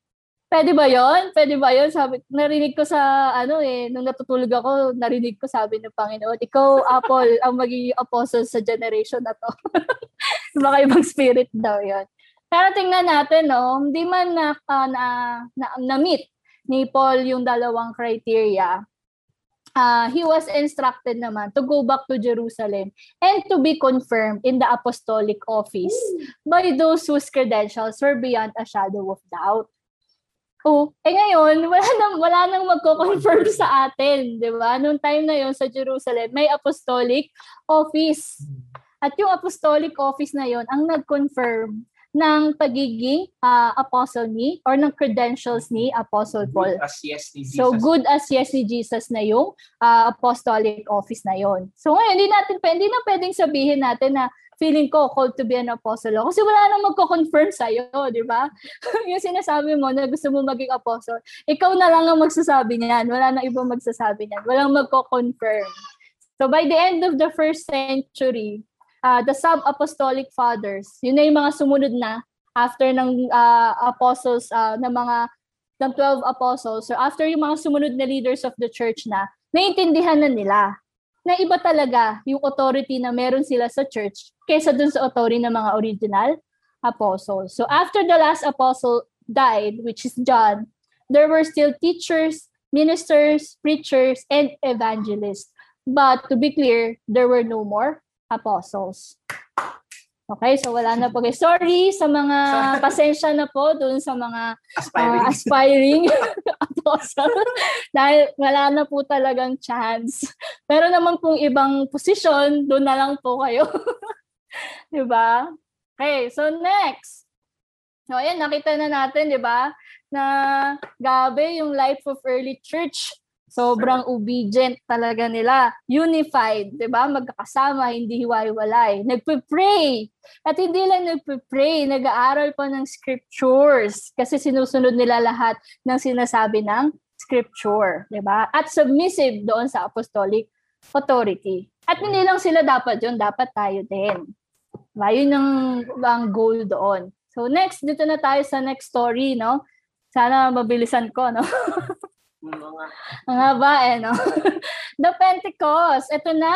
pwede ba yon? Pwede ba yon? Sabi, narinig ko sa, ano eh, nung natutulog ako, narinig ko sabi ng Panginoon, ikaw, Apple, ang magiging apostle sa generation na to. Baka ibang spirit daw yon. Pero tingnan natin, no, hindi man na, uh, na, na, na-meet ni Paul yung dalawang criteria. Uh, he was instructed naman to go back to Jerusalem and to be confirmed in the apostolic office by those whose credentials were beyond a shadow of doubt. Oh, eh ngayon, wala nang wala nang magko-confirm sa atin, 'di ba? Noong time na 'yon sa Jerusalem, may apostolic office. At yung apostolic office na 'yon ang nag-confirm ng pagiging uh, apostle ni or ng credentials ni Apostle Paul. Good as yes ni Jesus. So good as yes ni Jesus na yung uh, apostolic office na 'yon. So ngayon, hindi natin hindi na pwedeng sabihin natin na feeling ko called to be an apostle. Kasi wala nang magko-confirm sa'yo, di ba? yung sinasabi mo na gusto mo maging apostle, ikaw na lang ang magsasabi niyan. Wala nang ibang magsasabi niyan. Walang magko-confirm. So by the end of the first century, uh, the sub-apostolic fathers, yun na yung mga sumunod na after ng uh, apostles, uh, ng mga ng 12 apostles, so after yung mga sumunod na leaders of the church na, naiintindihan na nila na iba talaga yung authority na meron sila sa church kaysa dun sa authority ng mga original apostles. So after the last apostle died, which is John, there were still teachers, ministers, preachers, and evangelists. But to be clear, there were no more apostles. Okay, so wala na po. Okay, sorry sa mga pasensya na po doon sa mga aspiring, uh, aspiring apostle dahil wala na po talagang chance. Pero naman pong ibang posisyon, doon na lang po kayo. 'Di ba? Okay, so next. So ayan, nakita na natin, 'di ba? Na gabi yung life of early church Sobrang obedient talaga nila. Unified, 'di ba? Magkakasama, hindi hiwa-hiwalay. Nagpe-pray. At hindi lang nagpe-pray, nag-aaral pa ng scriptures kasi sinusunod nila lahat ng sinasabi ng scripture, 'di ba? At submissive doon sa apostolic authority. At hindi lang sila dapat 'yon, dapat tayo din. Diba? Yun ang, ang goal doon. So next, dito na tayo sa next story, no? Sana mabilisan ko, no? mga ang haba eh, no? The Pentecost, ito na,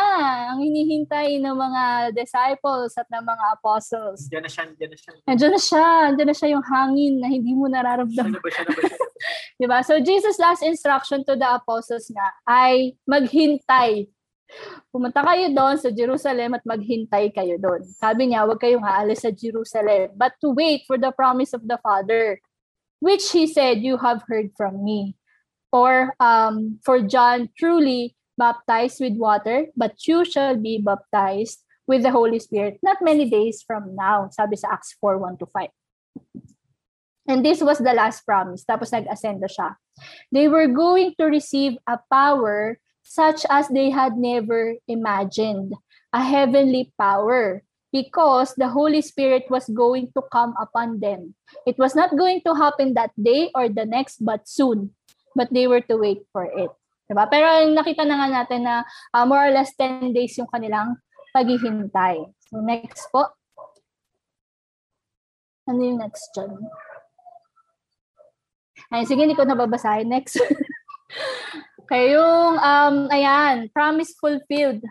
ang hinihintay ng mga disciples at ng mga apostles. Diyan na siya, diyan na siya. Nandiyan na siya, nandiyan na siya yung hangin na hindi mo nararamdaman. Siya na ba, siya na ba, siya na ba? diba? So Jesus' last instruction to the apostles nga ay maghintay. Pumunta kayo doon sa Jerusalem at maghintay kayo doon. Sabi niya, huwag kayong aalis sa Jerusalem, but to wait for the promise of the Father, which He said, you have heard from me. Or um, for John, truly baptized with water, but you shall be baptized with the Holy Spirit not many days from now, sabi sa Acts 4, 1 to 5. And this was the last promise. Tapos nag-ascend siya. They were going to receive a power such as they had never imagined, a heavenly power, because the Holy Spirit was going to come upon them. It was not going to happen that day or the next, but soon but they were to wait for it. Diba? Pero nakita na nga natin na uh, more or less 10 days yung kanilang paghihintay. So next po. Ano yung next dyan? Ay, sige, hindi ko nababasahin. Next. okay, yung, um, ayan, promise fulfilled.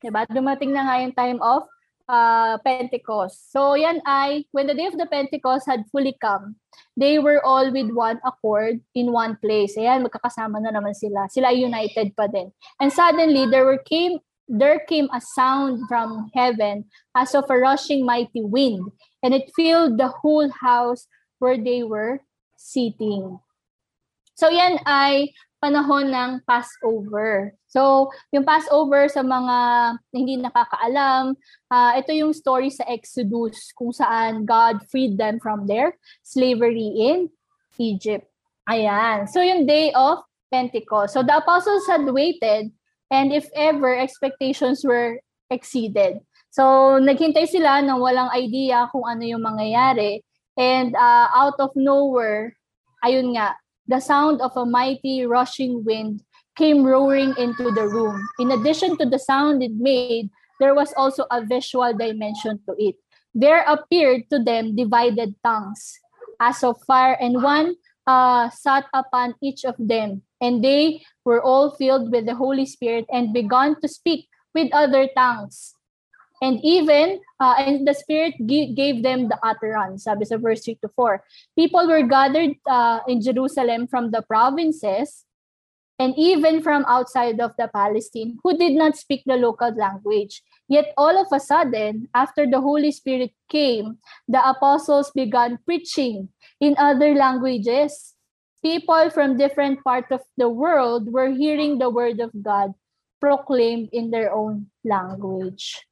Diba? Dumating na nga yung time of uh, Pentecost. So yan ay, when the day of the Pentecost had fully come, they were all with one accord in one place. Ayan, magkakasama na naman sila. Sila united pa din. And suddenly, there were came there came a sound from heaven as of a rushing mighty wind, and it filled the whole house where they were sitting. So yan ay panahon ng Passover. So, yung Passover sa mga hindi nakakaalam, uh, ito yung story sa Exodus kung saan God freed them from their slavery in Egypt. Ayan. So, yung day of Pentecost. So, the apostles had waited and if ever expectations were exceeded. So, naghintay sila ng walang idea kung ano yung mangyayari. And uh, out of nowhere, ayun nga, the sound of a mighty rushing wind came roaring into the room. In addition to the sound it made, there was also a visual dimension to it. There appeared to them divided tongues as of fire, and one uh, sat upon each of them. And they were all filled with the Holy Spirit and began to speak with other tongues And even, uh, and the Spirit g- gave them the utterance, sabi sa verse 3 to 4. People were gathered uh, in Jerusalem from the provinces and even from outside of the Palestine who did not speak the local language. Yet all of a sudden, after the Holy Spirit came, the apostles began preaching in other languages. People from different parts of the world were hearing the word of God proclaimed in their own language.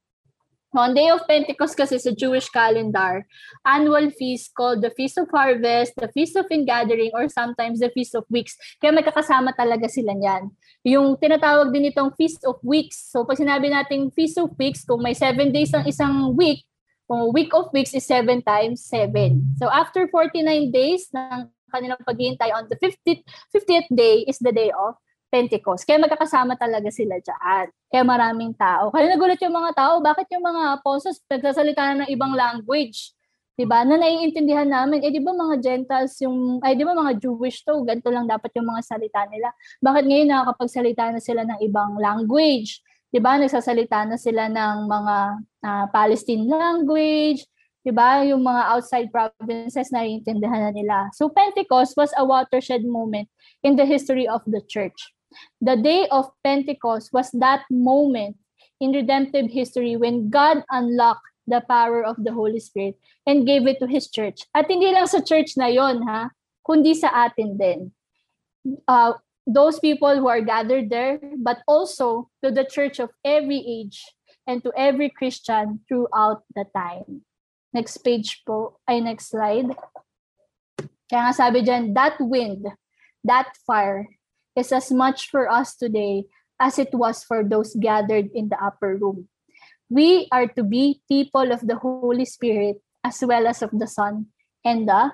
On Day of Pentecost kasi sa Jewish calendar, annual feast called the Feast of Harvest, the Feast of Ingathering, or sometimes the Feast of Weeks. Kaya may kakasama talaga sila niyan. Yung tinatawag din itong Feast of Weeks. So pag sinabi nating Feast of Weeks, kung may seven days ang isang week, kung week of weeks is seven times seven. So after 49 days ng kanilang paghihintay on the 50th, 50th day is the day of Pentecost. Kaya magkakasama talaga sila dyan. Kaya maraming tao. Kaya nagulat yung mga tao, bakit yung mga apostles nagsasalita na ng ibang language? Diba? Na naiintindihan namin, eh di ba mga Gentiles yung, ay di ba mga Jewish to, ganito lang dapat yung mga salita nila. Bakit ngayon nakakapagsalita na sila ng ibang language? Di ba? Nagsasalita na sila ng mga uh, Palestine language, di ba? Yung mga outside provinces naiintindihan na nila. So Pentecost was a watershed moment in the history of the church. The day of Pentecost was that moment in redemptive history when God unlocked the power of the Holy Spirit and gave it to His church. At hindi lang sa church na yon ha, kundi sa atin din. Uh, those people who are gathered there, but also to the church of every age and to every Christian throughout the time. Next page po, ay next slide. Kaya nga sabi dyan, that wind, that fire, is as much for us today as it was for those gathered in the upper room. We are to be people of the Holy Spirit as well as of the Son and the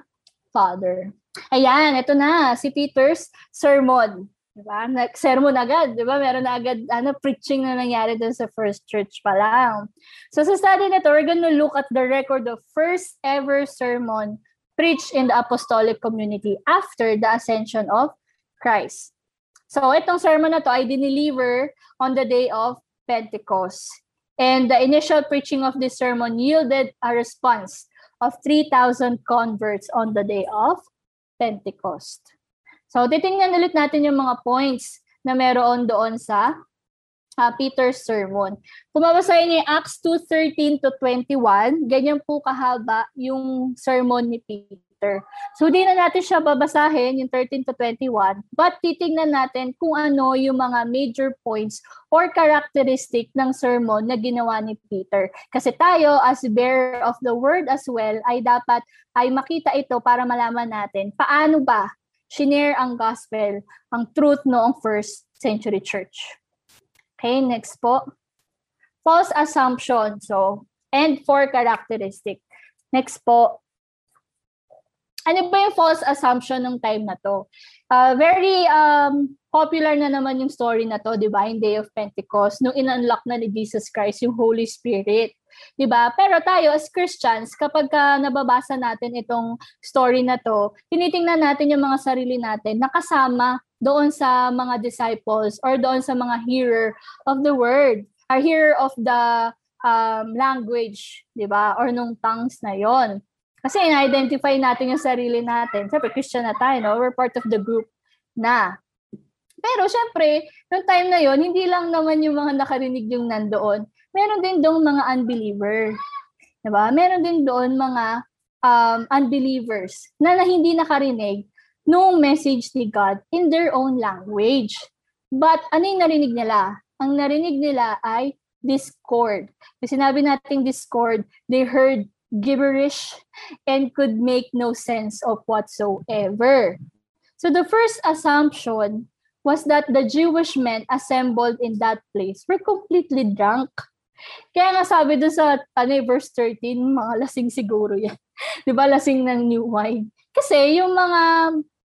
Father. Ayan, ito na, si Peter's sermon. Diba? Sermon agad, di ba? Meron na agad ano, preaching na nangyari dun sa first church pa lang. So sa study na to, we're gonna look at the record of first ever sermon preached in the apostolic community after the ascension of Christ. So itong sermon na to ay dineliver on the day of Pentecost. And the initial preaching of this sermon yielded a response of 3,000 converts on the day of Pentecost. So titingnan ulit natin yung mga points na meron doon sa uh, Peter's sermon. Kung mabasahin niyo Acts 2:13 to 21, ganyan po kahaba yung sermon ni Peter. Peter. So, di na natin siya babasahin, yung 13 to 21, but titingnan natin kung ano yung mga major points or characteristic ng sermon na ginawa ni Peter. Kasi tayo, as bearer of the word as well, ay dapat ay makita ito para malaman natin paano ba shinare ang gospel, ang truth noong first century church. Okay, next po. False assumption. So, and four characteristic. Next po, ano ba yung false assumption ng time na to? Uh, very um, popular na naman yung story na to, di ba? In Day of Pentecost, nung in-unlock na ni Jesus Christ yung Holy Spirit. Di ba? Pero tayo as Christians, kapag ka nababasa natin itong story na to, tinitingnan natin yung mga sarili natin nakasama doon sa mga disciples or doon sa mga hearer of the word, a hearer of the um, language, di ba? Or nung tongues na yon. Kasi in-identify natin yung sarili natin. Siyempre, Christian na tayo, no? We're part of the group na. Pero syempre, noong time na yon hindi lang naman yung mga nakarinig yung nandoon. Meron din doon mga unbeliever. Diba? Meron din doon mga um, unbelievers na, na hindi nakarinig nung message ni God in their own language. But ano yung narinig nila? Ang narinig nila ay discord. Kasi sinabi natin discord, they heard gibberish and could make no sense of whatsoever. So the first assumption was that the Jewish men assembled in that place were completely drunk. Kaya nga sabi dun sa ano, eh, verse 13, mga lasing siguro yan. Di ba? Lasing ng new wine. Kasi yung mga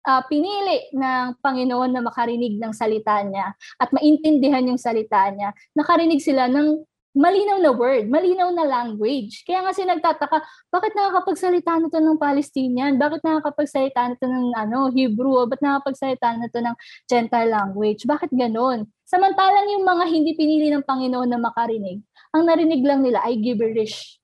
uh, pinili ng Panginoon na makarinig ng salita niya at maintindihan yung salita niya, nakarinig sila ng malinaw na word, malinaw na language. Kaya nga sinagtataka, bakit nakakapagsalita na to ng Palestinian? Bakit nakakapagsalita na to ng ano, Hebrew? Bakit nakakapagsalita na to ng Gentile language? Bakit ganon? Samantalang yung mga hindi pinili ng Panginoon na makarinig, ang narinig lang nila ay gibberish.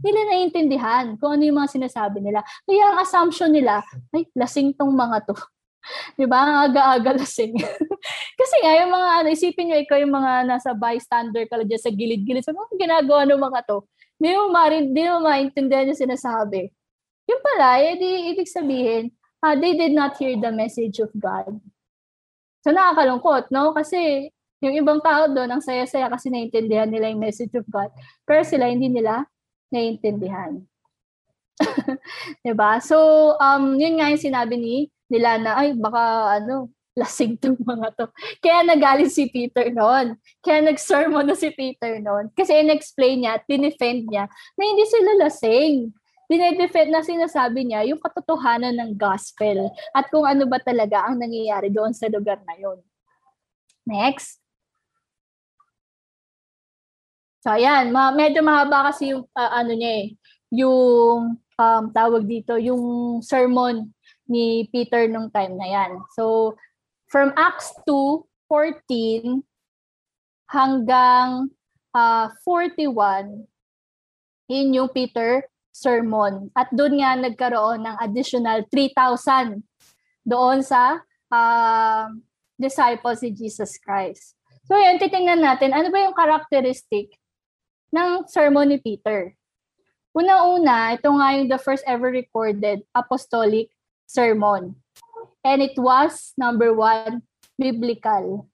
Nila naiintindihan kung ano yung mga sinasabi nila. Kaya ang assumption nila, ay, lasing tong mga to. Di ba? Aga-aga lasing. Kasi nga, yung mga, ano, isipin nyo, ikaw yung mga nasa bystander ka dyan sa gilid-gilid. So, ano ginagawa ng mga to? Di mo, marin, di mo maintindihan yung sinasabi. Yung pala, eh, di, ibig sabihin, uh, they did not hear the message of God. So, nakakalungkot, no? Kasi, yung ibang tao doon, ang saya-saya kasi naiintindihan nila yung message of God. Pero sila, hindi nila naiintindihan. diba? So, um, yun nga yung sinabi ni nila na, ay, baka ano, lasing tong mga to. Kaya nagalit si Peter noon. Kaya nag-sermon na si Peter noon. Kasi in-explain niya, tinefend niya na hindi sila lasing. Dinedefend na sinasabi niya yung katotohanan ng gospel at kung ano ba talaga ang nangyayari doon sa lugar na yon. Next. So ayan, ma- medyo mahaba kasi yung uh, ano niya eh, yung um, tawag dito, yung sermon ni Peter nung time na yan. So, from Acts 2, 14 hanggang uh, ah, 41, yun yung Peter sermon. At doon nga nagkaroon ng additional 3,000 doon sa uh, disciples ni Jesus Christ. So yun, titingnan natin, ano ba yung characteristic ng sermon ni Peter? Una-una, ito nga yung the first ever recorded apostolic sermon. And it was, number one, biblical.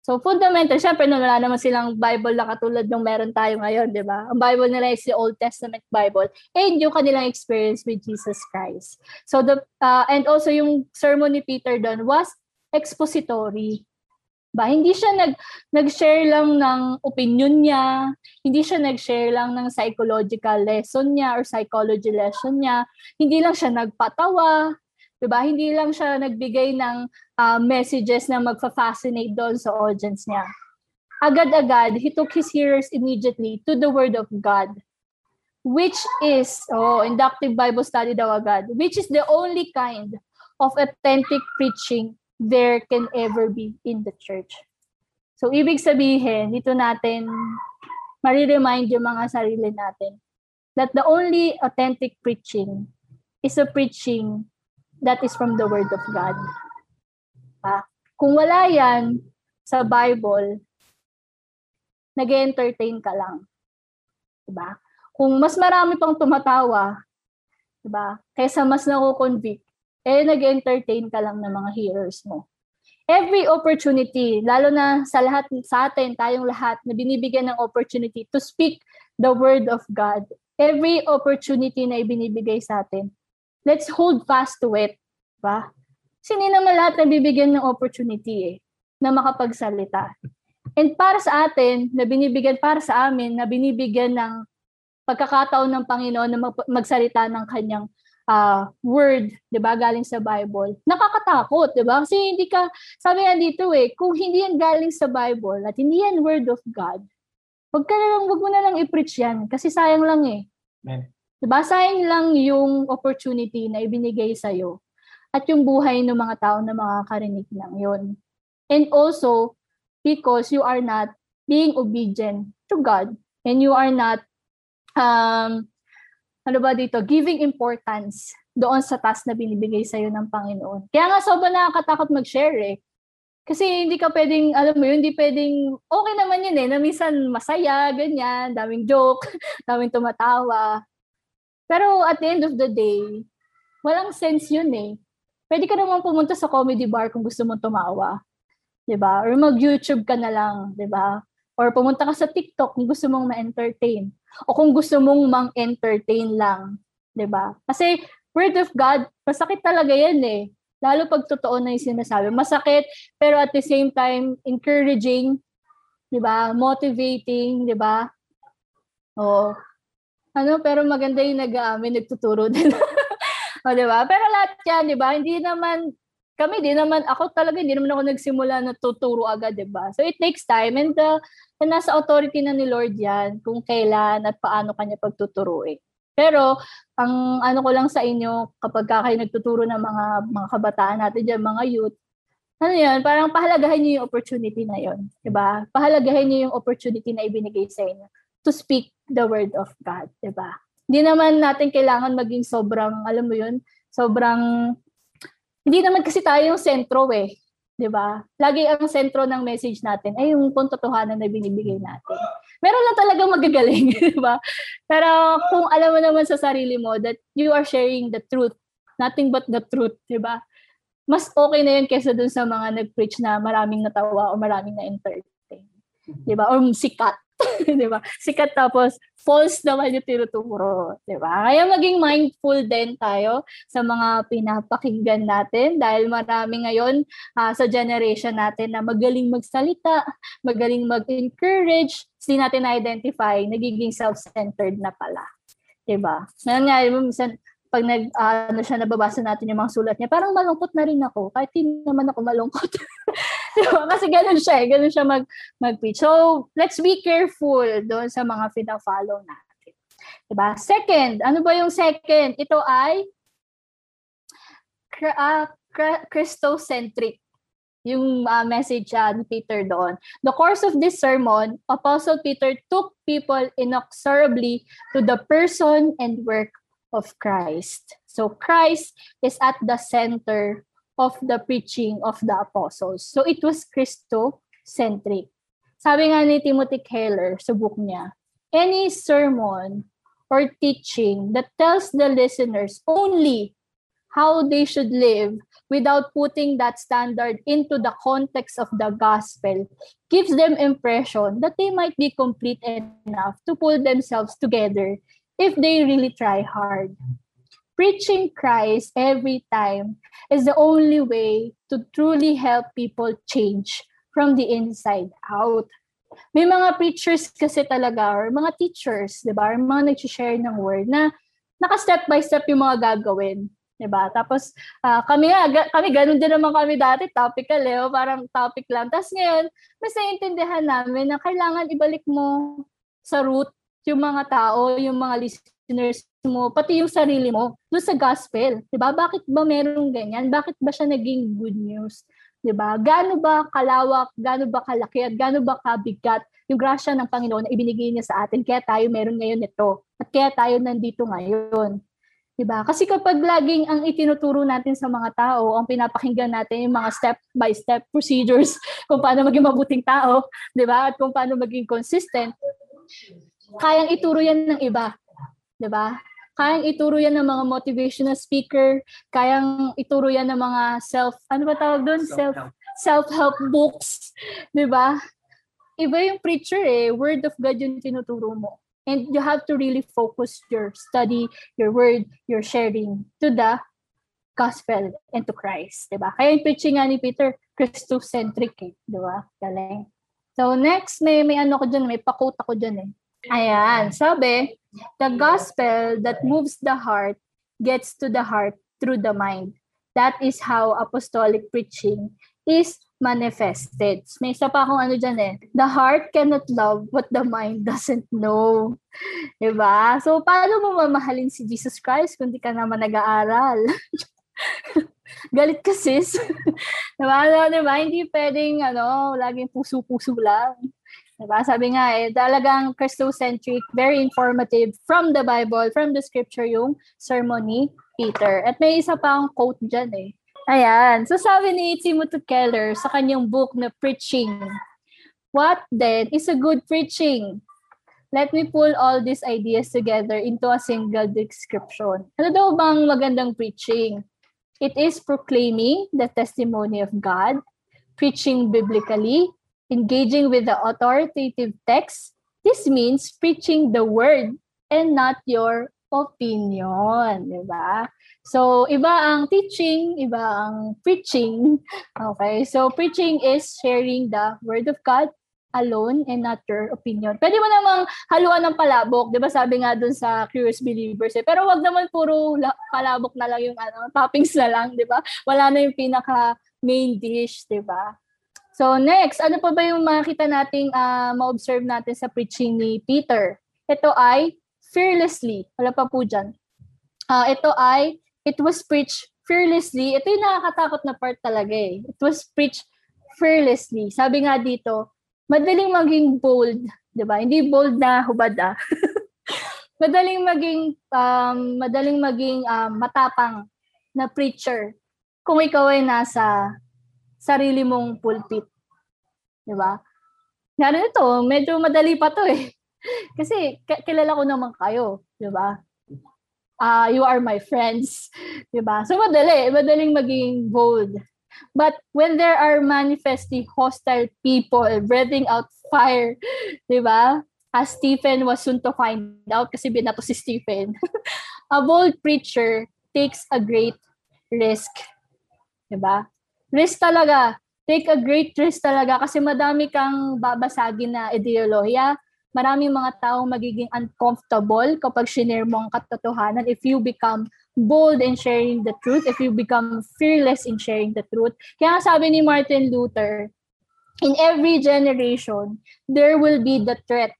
So fundamental, syempre no, wala naman silang Bible na katulad ng meron tayo ngayon, di ba? Ang Bible nila is the Old Testament Bible and yung kanilang experience with Jesus Christ. So the uh, and also yung sermon ni Peter doon was expository. Ba, hindi siya nag nag-share lang ng opinion niya, hindi siya nag-share lang ng psychological lesson niya or psychology lesson niya, hindi lang siya nagpatawa, 'di ba? Hindi lang siya nagbigay ng uh, messages na magfa-fascinate doon sa audience niya. Agad-agad, he took his hearers immediately to the word of God, which is oh, inductive Bible study daw agad, which is the only kind of authentic preaching there can ever be in the church. So, ibig sabihin, dito natin mariremind yung mga sarili natin that the only authentic preaching is a preaching that is from the Word of God. Ah, kung wala yan sa Bible, nag entertain ka lang. Diba? Kung mas marami pang tumatawa, diba? Kaysa mas nako-convict, eh nag entertain ka lang ng mga hearers mo. Every opportunity, lalo na sa lahat sa atin, tayong lahat na binibigyan ng opportunity to speak the word of God. Every opportunity na ibinibigay sa atin, let's hold fast to it. Ba? Kasi hindi naman lahat nabibigyan ng opportunity eh, na makapagsalita. And para sa atin, na binibigyan, para sa amin, na binibigyan ng pagkakataon ng Panginoon na magsalita ng kanyang uh, word, 'di ba, galing sa Bible. Nakakatakot, 'di ba? Kasi hindi ka sabi nga dito eh, kung hindi yan galing sa Bible at hindi yan word of God, wag ka na lang, wag mo na lang i-preach yan kasi sayang lang eh. Amen. Diba? Sayang lang yung opportunity na ibinigay sa'yo at yung buhay ng mga tao na makakarinig ng yon. And also, because you are not being obedient to God and you are not, um, ano ba dito, giving importance doon sa task na binibigay sa'yo ng Panginoon. Kaya nga sobrang nakakatakot mag-share eh. Kasi hindi ka pwedeng, alam mo yun, hindi pwedeng, okay naman yun eh, na minsan masaya, ganyan, daming joke, daming tumatawa. Pero at the end of the day, walang sense yun eh. Pwede ka naman pumunta sa comedy bar kung gusto mong tumawa. 'di ba? Or mag-YouTube ka na lang, 'di ba? Or pumunta ka sa TikTok kung gusto mong ma-entertain. O kung gusto mong mang-entertain lang, 'di ba? Kasi word of God, masakit talaga 'yan eh. Lalo pag totoo na 'yung sinasabi. Masakit, pero at the same time encouraging 'di ba? Motivating, 'di ba? Oh. Ano, pero maganda yung nag-aamin, nagtuturo din. o, 'di ba? Pero lahat 'yan, 'di ba? Hindi naman kami din naman ako talaga hindi naman ako nagsimula na tuturo agad, 'di ba? So it takes time and uh, nasa authority na ni Lord 'yan kung kailan at paano kanya pagtuturuin. Pero ang ano ko lang sa inyo kapag kayo nagtuturo ng mga mga kabataan natin diyan, mga youth, ano 'yan, parang pahalagahan niyo yung opportunity na 'yon, 'di ba? Pahalagahan niyo yung opportunity na ibinigay sa inyo to speak the word of God, 'di ba? Hindi naman natin kailangan maging sobrang, alam mo 'yun, sobrang hindi naman kasi tayo yung sentro eh. 'di ba? Lagi ang sentro ng message natin ay yung puntotohanan na binibigay natin. Meron lang talaga magagaling, 'di ba? Pero kung alam mo naman sa sarili mo that you are sharing the truth, nothing but the truth, 'di ba? Mas okay na 'yun kaysa dun sa mga nag-preach na maraming natawa o maraming na-entertain. 'Di ba? Or sikat. 'di ba? Sikat tapos false naman yung tinuturo, 'di ba? Kaya maging mindful din tayo sa mga pinapakinggan natin dahil marami ngayon uh, sa generation natin na magaling magsalita, magaling mag-encourage, hindi natin na-identify, nagiging self-centered na pala. 'Di ba? Ngayon nga, minsan pag nag uh, ano siya nababasa natin yung mga sulat niya, parang malungkot na rin ako kahit hindi naman ako malungkot. diba? Kasi ganun siya, eh. ganun siya mag mag-preach. So, let's be careful doon sa mga pina-follow natin. Diba? Second, ano ba yung second? Ito ay uh, Christocentric yung uh, message uh, ni Peter doon. The course of this sermon, Apostle Peter took people inexorably to the person and work of Christ. So Christ is at the center of the preaching of the apostles. So it was Christo-centric. Sabi nga ni Timothy Keller sa book niya, any sermon or teaching that tells the listeners only how they should live without putting that standard into the context of the gospel gives them impression that they might be complete enough to pull themselves together if they really try hard. Preaching Christ every time is the only way to truly help people change from the inside out. May mga preachers kasi talaga or mga teachers, 'di ba? Or mga nag-share ng word na naka-step by step yung mga gagawin. 'di ba? Tapos uh, kami nga ga, kami ganun din naman kami dati, topical eh, parang topic lang. Tapos ngayon, mas naiintindihan namin na kailangan ibalik mo sa root yung mga tao, yung mga listeners mo, pati yung sarili mo, doon sa gospel. ba? Bakit ba merong ganyan? Bakit ba siya naging good news? ba? Gaano ba kalawak, gaano ba kalaki at gaano ba kabigat yung grasya ng Panginoon na ibinigay niya sa atin kaya tayo meron ngayon nito. At kaya tayo nandito ngayon. 'Di ba? Kasi kapag laging ang itinuturo natin sa mga tao, ang pinapakinggan natin yung mga step by step procedures kung paano maging mabuting tao, 'di ba? At kung paano maging consistent, kayang ituro yan ng iba. 'Di ba? Kayang ituro yan ng mga motivational speaker, kayang ituro yan ng mga self, ano ba tawag doon? Self, self-help books. 'Di ba? Iba yung preacher eh, word of God yung tinuturo mo. And you have to really focus your study, your word, your sharing to the gospel and to Christ, 'di ba? Kaya yung preaching nga ni Peter, Christocentric eh, 'di ba? Galing. So next, may may ano ko diyan, may pakot ako diyan eh. Ayan, sabi, the gospel that moves the heart gets to the heart through the mind. That is how apostolic preaching is manifested. May isa pa akong ano dyan eh. The heart cannot love what the mind doesn't know. Diba? So, paano mo mamahalin si Jesus Christ kung di ka naman nag-aaral? Galit ka sis. diba? diba? Hindi pwedeng ano, laging puso-puso lang. Diba? Sabi nga eh, talagang Christocentric, very informative from the Bible, from the scripture yung sermon ni Peter. At may isa pa ang quote dyan eh. Ayan. So sabi ni Timothy Keller sa kanyang book na Preaching, What then is a good preaching? Let me pull all these ideas together into a single description. Ano daw bang magandang preaching? It is proclaiming the testimony of God, preaching biblically, engaging with the authoritative text, this means preaching the word and not your opinion, di ba? So, iba ang teaching, iba ang preaching. Okay, so preaching is sharing the word of God alone and not your opinion. Pwede mo namang haluan ng palabok, 'di ba? Sabi nga dun sa Curious Believers eh. Pero wag naman puro la- palabok na lang yung ano, toppings na lang, 'di ba? Wala na yung pinaka main dish, 'di ba? So next, ano pa ba yung makita nating uh, ma-observe natin sa preaching ni Peter? Ito ay fearlessly. Wala pa po dyan. Uh, ito ay, it was preached fearlessly. Ito yung nakakatakot na part talaga eh. It was preached fearlessly. Sabi nga dito, madaling maging bold, 'di ba? Hindi bold na hubad ah. madaling maging um, madaling maging um, matapang na preacher kung ikaw ay nasa sarili mong pulpit. 'Di ba? Nga ito, medyo madali pa 'to eh. Kasi kilala ko naman kayo, 'di ba? Uh, you are my friends, 'di ba? So madali, madaling maging bold. But when there are manifestly hostile people breathing out fire, di ba? As Stephen was soon to find out kasi binato si Stephen. a bold preacher takes a great risk. Di ba? Risk talaga. Take a great risk talaga kasi madami kang babasagin na ideolohiya. Maraming mga tao magiging uncomfortable kapag shinare mo ang katotohanan if you become bold in sharing the truth, if you become fearless in sharing the truth. Kaya sabi ni Martin Luther, in every generation, there will be the threat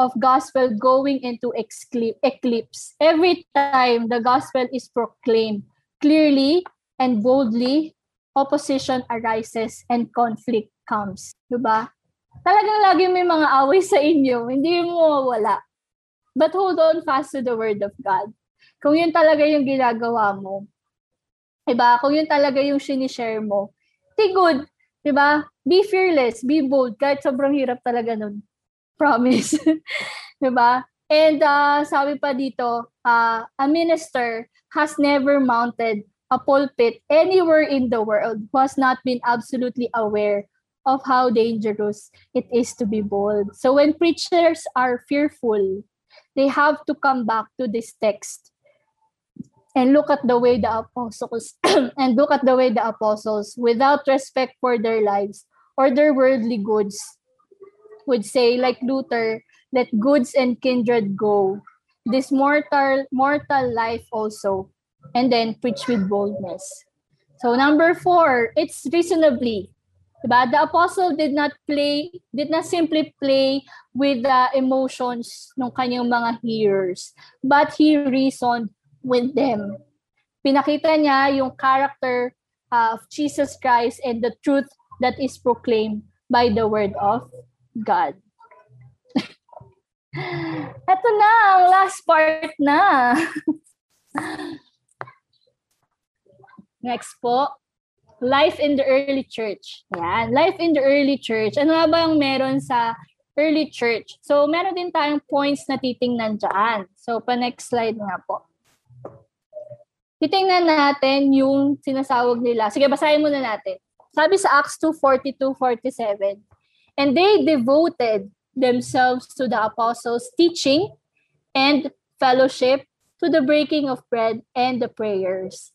of gospel going into eclipse. Every time the gospel is proclaimed clearly and boldly, opposition arises and conflict comes. Diba? Talagang lagi may mga away sa inyo, hindi mo wala. But hold on fast to the word of God. Kung yun talaga yung ginagawa mo, diba? Kung yun talaga yung sinishare mo, di good. Diba? Be fearless, be bold, kahit sobrang hirap talaga nun. Promise. diba? And uh, sabi pa dito, uh, a minister has never mounted a pulpit anywhere in the world who has not been absolutely aware of how dangerous it is to be bold. So when preachers are fearful, they have to come back to this text and look at the way the apostles and look at the way the apostles without respect for their lives or their worldly goods would say like Luther let goods and kindred go this mortal mortal life also and then preach with boldness so number 4 it's reasonably diba? the apostle did not play did not simply play with the emotions ng kanyang mga hearers but he reasoned with them. Pinakita niya yung character uh, of Jesus Christ and the truth that is proclaimed by the word of God. Ito na, ang last part na. Next po, life in the early church. Yan, life in the early church. Ano ba yung meron sa early church? So, meron din tayong points na titingnan dyan. So, pa next slide nga po titingnan natin yung sinasawag nila. Sige, basahin muna natin. Sabi sa Acts 2:42-47, And they devoted themselves to the apostles' teaching and fellowship, to the breaking of bread and the prayers.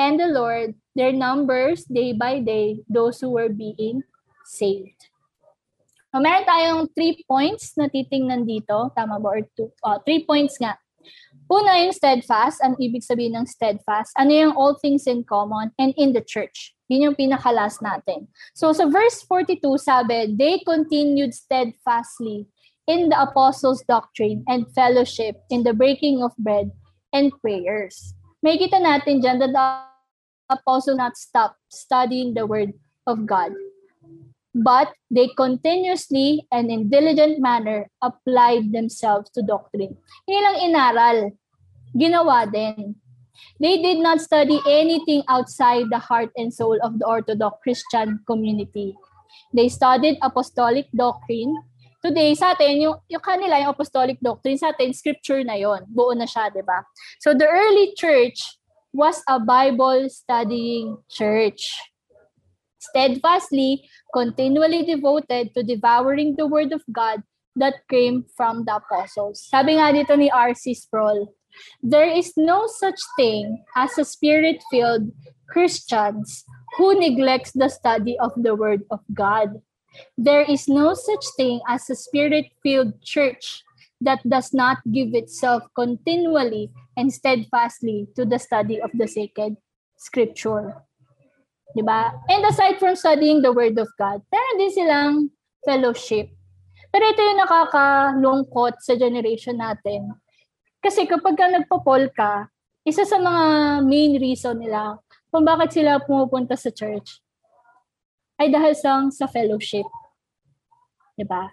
And the Lord, their numbers day by day, those who were being saved. So, meron tayong three points na titingnan dito. Tama ba? Or two? Oh, three points nga. Una yung steadfast. Ang ibig sabihin ng steadfast? Ano yung all things in common and in the church? Yun yung pinakalas natin. So sa verse 42 sabi, they continued steadfastly in the apostles' doctrine and fellowship in the breaking of bread and prayers. May kita natin dyan that the apostle not stop studying the word of God. But they continuously and in diligent manner applied themselves to doctrine. Hindi lang inaral, ginawa din. They did not study anything outside the heart and soul of the Orthodox Christian community. They studied apostolic doctrine. Today, sa atin, yung, yung kanila, yung apostolic doctrine, sa atin, scripture na yon Buo na siya, di ba? So, the early church was a Bible studying church. Steadfastly, continually devoted to devouring the Word of God that came from the apostles. Sabi nga dito ni R.C. Sproul, there is no such thing as a spirit-filled Christians who neglects the study of the Word of God. There is no such thing as a spirit-filled church that does not give itself continually and steadfastly to the study of the sacred scripture. Diba? And aside from studying the Word of God, meron din silang fellowship. Pero ito yung nakakalungkot sa generation natin. Kasi kapag ka nagpa-poll ka, isa sa mga main reason nila kung bakit sila pumupunta sa church ay dahil sa, sa fellowship. Diba?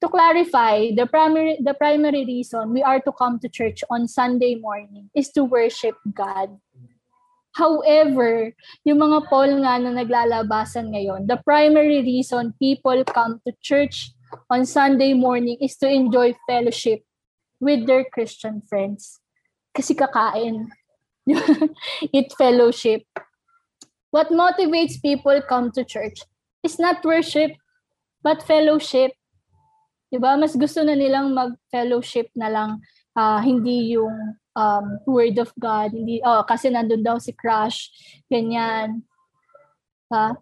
To clarify, the primary the primary reason we are to come to church on Sunday morning is to worship God. However, yung mga poll nga na naglalabasan ngayon, the primary reason people come to church on Sunday morning is to enjoy fellowship with their Christian friends. Kasi kakain. Eat fellowship. What motivates people come to church is not worship, but fellowship. Diba? Mas gusto na nilang mag-fellowship na lang, uh, hindi yung um, word of God. Hindi, oh, kasi nandun daw si crush, ganyan. Ha?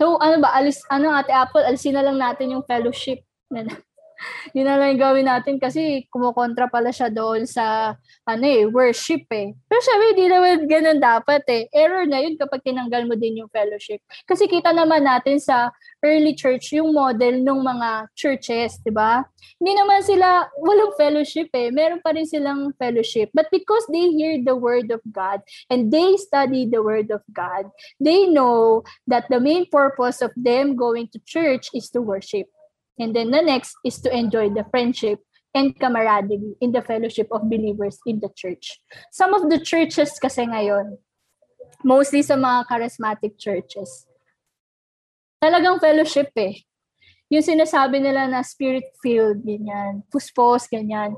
So, ano ba, alis, ano ate Apple, alisin na lang natin yung fellowship. yun na lang gawin natin kasi kumukontra pala siya doon sa ano eh, worship eh. Pero syempre, hindi naman ganun dapat eh. Error na yun kapag tinanggal mo din yung fellowship. Kasi kita naman natin sa early church yung model ng mga churches, di ba? Hindi naman sila, walang fellowship eh. Meron pa rin silang fellowship. But because they hear the word of God and they study the word of God, they know that the main purpose of them going to church is to worship. And then the next is to enjoy the friendship and camaraderie in the fellowship of believers in the church. Some of the churches kasi ngayon, mostly sa mga charismatic churches, talagang fellowship eh. Yung sinasabi nila na spirit-filled, ganyan, puspos, ganyan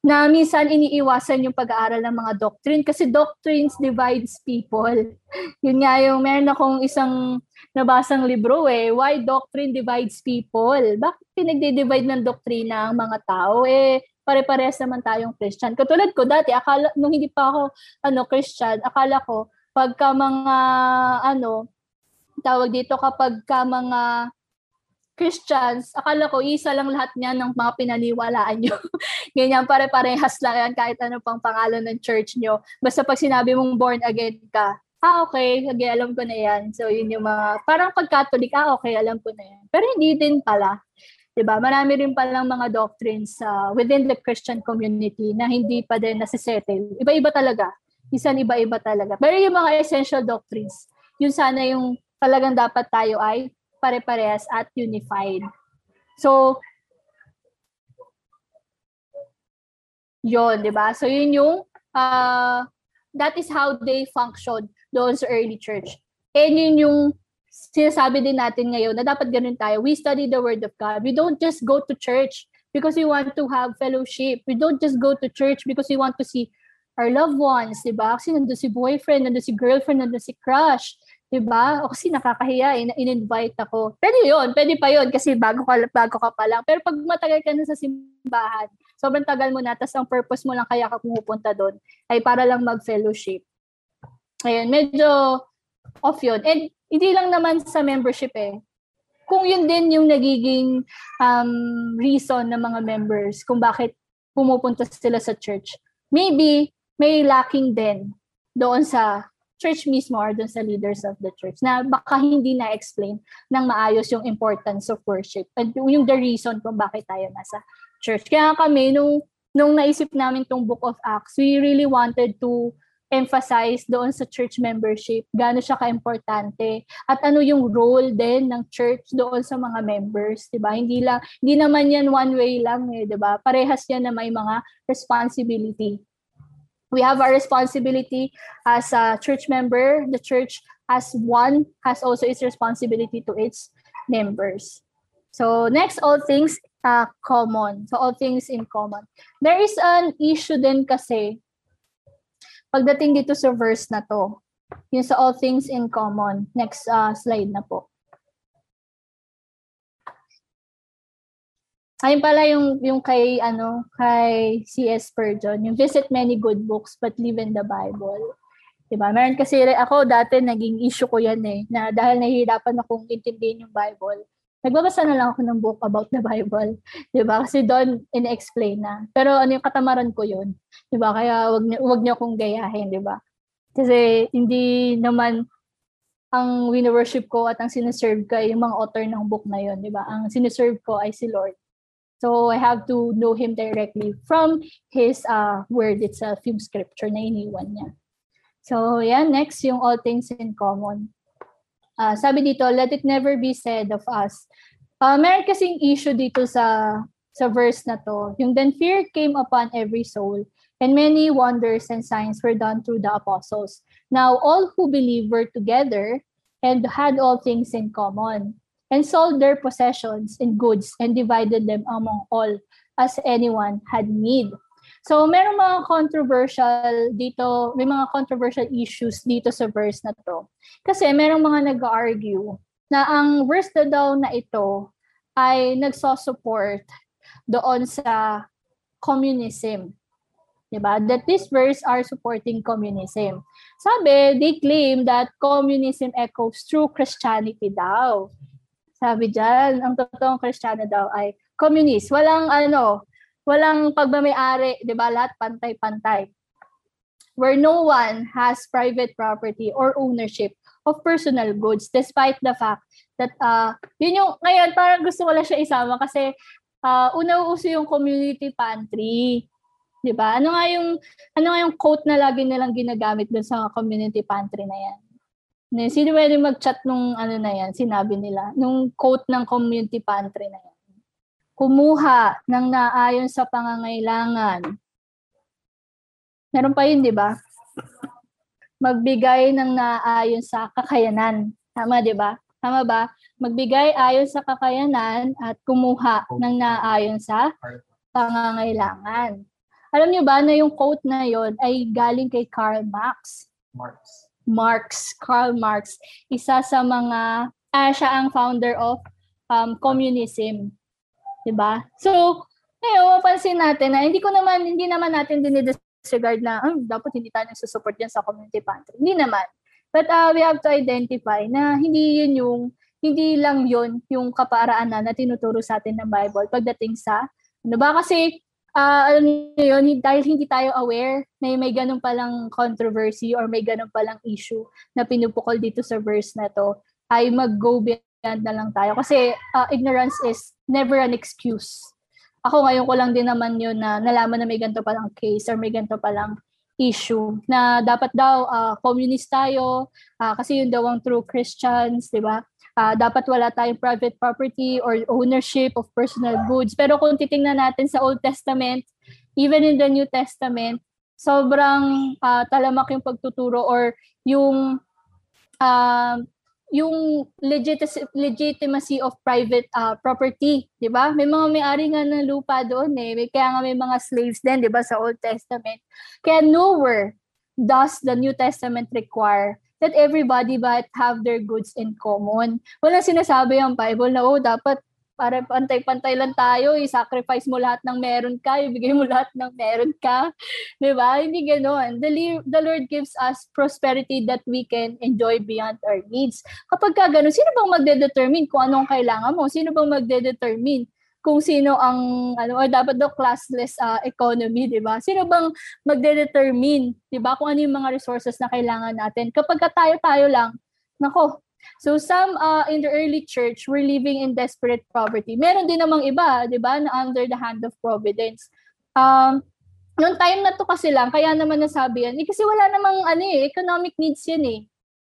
na minsan iniiwasan yung pag-aaral ng mga doctrine kasi doctrines divides people. Yun nga yung meron akong isang nabasang libro eh, Why Doctrine Divides People. Bakit pinagde-divide ng doktrina ang mga tao? Eh, pare-parehas naman tayong Christian. Katulad ko dati, akala, nung hindi pa ako ano, Christian, akala ko pagka mga ano, tawag dito kapag ka mga Christians, akala ko isa lang lahat niyan ng mga pinaniwalaan nyo. Ganyan, pare-parehas lang yan kahit ano pang pangalan ng church nyo. Basta pag sinabi mong born again ka, ah, okay, okay, alam ko na yan. So, yun yung mga, parang pag-Catholic, ah, okay, alam ko na yan. Pero hindi din pala. 'di ba? Marami rin palang mga doctrines uh, within the Christian community na hindi pa din nasisettle. Iba-iba talaga. Isan iba-iba talaga. Pero yung mga essential doctrines, yun sana yung talagang dapat tayo ay pare-parehas at unified. So, yon, di ba? So, yun yung, uh, that is how they functioned doon sa early church. And yun yung sinasabi din natin ngayon na dapat ganun tayo. We study the Word of God. We don't just go to church because we want to have fellowship. We don't just go to church because we want to see our loved ones, di ba? Kasi nandun si boyfriend, nandun si girlfriend, nandun si crush. Diba? O kasi nakakahiya, in- in-invite ako. Pwede yun, pwede pa yun kasi bago ka, bago ka pa lang. Pero pag matagal ka na sa simbahan, sobrang tagal mo na, tapos ang purpose mo lang kaya ka pumupunta doon ay para lang mag-fellowship. Ayun, medyo off yun. And hindi lang naman sa membership eh. Kung yun din yung nagiging um, reason ng mga members kung bakit pumupunta sila sa church, maybe may lacking din doon sa church mismo or dun sa leaders of the church na baka hindi na-explain ng maayos yung importance of worship and yung the reason kung bakit tayo nasa church. Kaya kami, nung, nung naisip namin tong Book of Acts, we really wanted to emphasize doon sa church membership, gaano siya ka-importante at ano yung role din ng church doon sa mga members, 'di ba? Hindi lang hindi naman yan one way lang eh, 'di ba? Parehas yan na may mga responsibility we have our responsibility as a church member. The church as one has also its responsibility to its members. So next, all things uh, common. So all things in common. There is an issue din kasi pagdating dito sa verse na to. Yung sa all things in common. Next uh, slide na po. Ayun pala yung yung kay ano kay C.S. Spurgeon, yung visit many good books but live in the Bible. 'Di ba? Meron kasi ako dati naging issue ko 'yan eh na dahil nahihirapan akong intindihin yung Bible. Nagbabasa na lang ako ng book about the Bible. 'Di ba? Kasi doon in-explain na. Pero ano yung katamaran ko 'yun. 'Di ba? Kaya wag niyo wag niyo akong gayahin, 'di ba? Kasi hindi naman ang wini-worship ko at ang sineserve ko ay yung mga author ng book na 'yon, 'di ba? Ang sineserve ko ay si Lord. So I have to know him directly from his uh, word itself, yung scripture na iniwan niya. So yan, next yung all things in common. Uh, sabi dito, let it never be said of us. Uh, meron kasing issue dito sa sa verse na to. Yung then fear came upon every soul and many wonders and signs were done through the apostles. Now all who believed were together and had all things in common and sold their possessions and goods and divided them among all as anyone had need. So, meron mga controversial dito, may mga controversial issues dito sa verse na to. Kasi merong mga nag-argue na ang verse na daw na ito ay nagsosupport doon sa communism. Diba? That this verse are supporting communism. Sabi, they claim that communism echoes through Christianity daw. Sabi diyan, ang totoong Kristiyano daw ay communist. Walang ano, walang pagmamayari, 'di ba? Lahat pantay-pantay. Where no one has private property or ownership of personal goods despite the fact that uh yun yung ngayon parang gusto ko lang siya isama kasi uh, una uso yung community pantry. 'Di ba? Ano nga yung ano nga yung quote na lagi nilang ginagamit doon sa community pantry na 'yan? Sino pwede mag-chat nung ano na yan, sinabi nila, nung quote ng community pantry na yan. Kumuha ng naayon sa pangangailangan. Meron pa yun, di ba? Magbigay ng naayon sa kakayanan. Tama, di ba? Tama ba? Magbigay ayon sa kakayanan at kumuha ng naayon sa pangangailangan. Alam niyo ba na yung quote na yon ay galing kay Karl Marx? Marx. Marx, Karl Marx, isa sa mga, ah, siya ang founder of um, communism. 'Di ba? So, ngayon, mapansin natin na hindi ko naman, hindi naman natin dinidisregard na, ah, dapat hindi tayo susupport yan sa community pantry. Hindi naman. But uh, we have to identify na hindi yun yung, hindi lang yun yung kaparaan na, na tinuturo sa atin ng Bible pagdating sa, ano ba kasi uh, alam niyo yun, dahil hindi tayo aware na may ganun palang controversy or may ganun palang issue na pinupukol dito sa verse na to, ay mag-go beyond na lang tayo. Kasi uh, ignorance is never an excuse. Ako ngayon ko lang din naman yun na nalaman na may ganito palang case or may ganito palang issue na dapat daw uh, communist tayo uh, kasi yun daw ang true Christians, 'di ba? Uh, dapat wala tayong private property or ownership of personal goods. Pero kung titingnan natin sa Old Testament, even in the New Testament, sobrang uh, talamak yung pagtuturo or yung uh, yung legitimacy, of private uh, property, 'di ba? May mga may-ari nga ng lupa doon eh. May, kaya nga may mga slaves din, 'di ba, sa Old Testament. Kaya nowhere does the New Testament require that everybody but have their goods in common. Walang sinasabi ang Bible na, oh, dapat para pantay-pantay lang tayo, i-sacrifice mo lahat ng meron ka, ibigay mo lahat ng meron ka. Di ba? Hindi ganoon. The, the Lord gives us prosperity that we can enjoy beyond our needs. Kapag ka ganun, sino bang magde-determine kung anong kailangan mo? Sino bang magde-determine kung sino ang ano or dapat daw classless uh, economy, 'di ba? Sino bang magde-determine, 'di ba, kung ano yung mga resources na kailangan natin? Kapag tayo-tayo lang, nako. So some uh, in the early church were living in desperate poverty. Meron din namang iba, 'di ba, na under the hand of providence. Um Noong time na to kasi lang, kaya naman nasabi yan, eh, kasi wala namang ano eh, economic needs yan eh.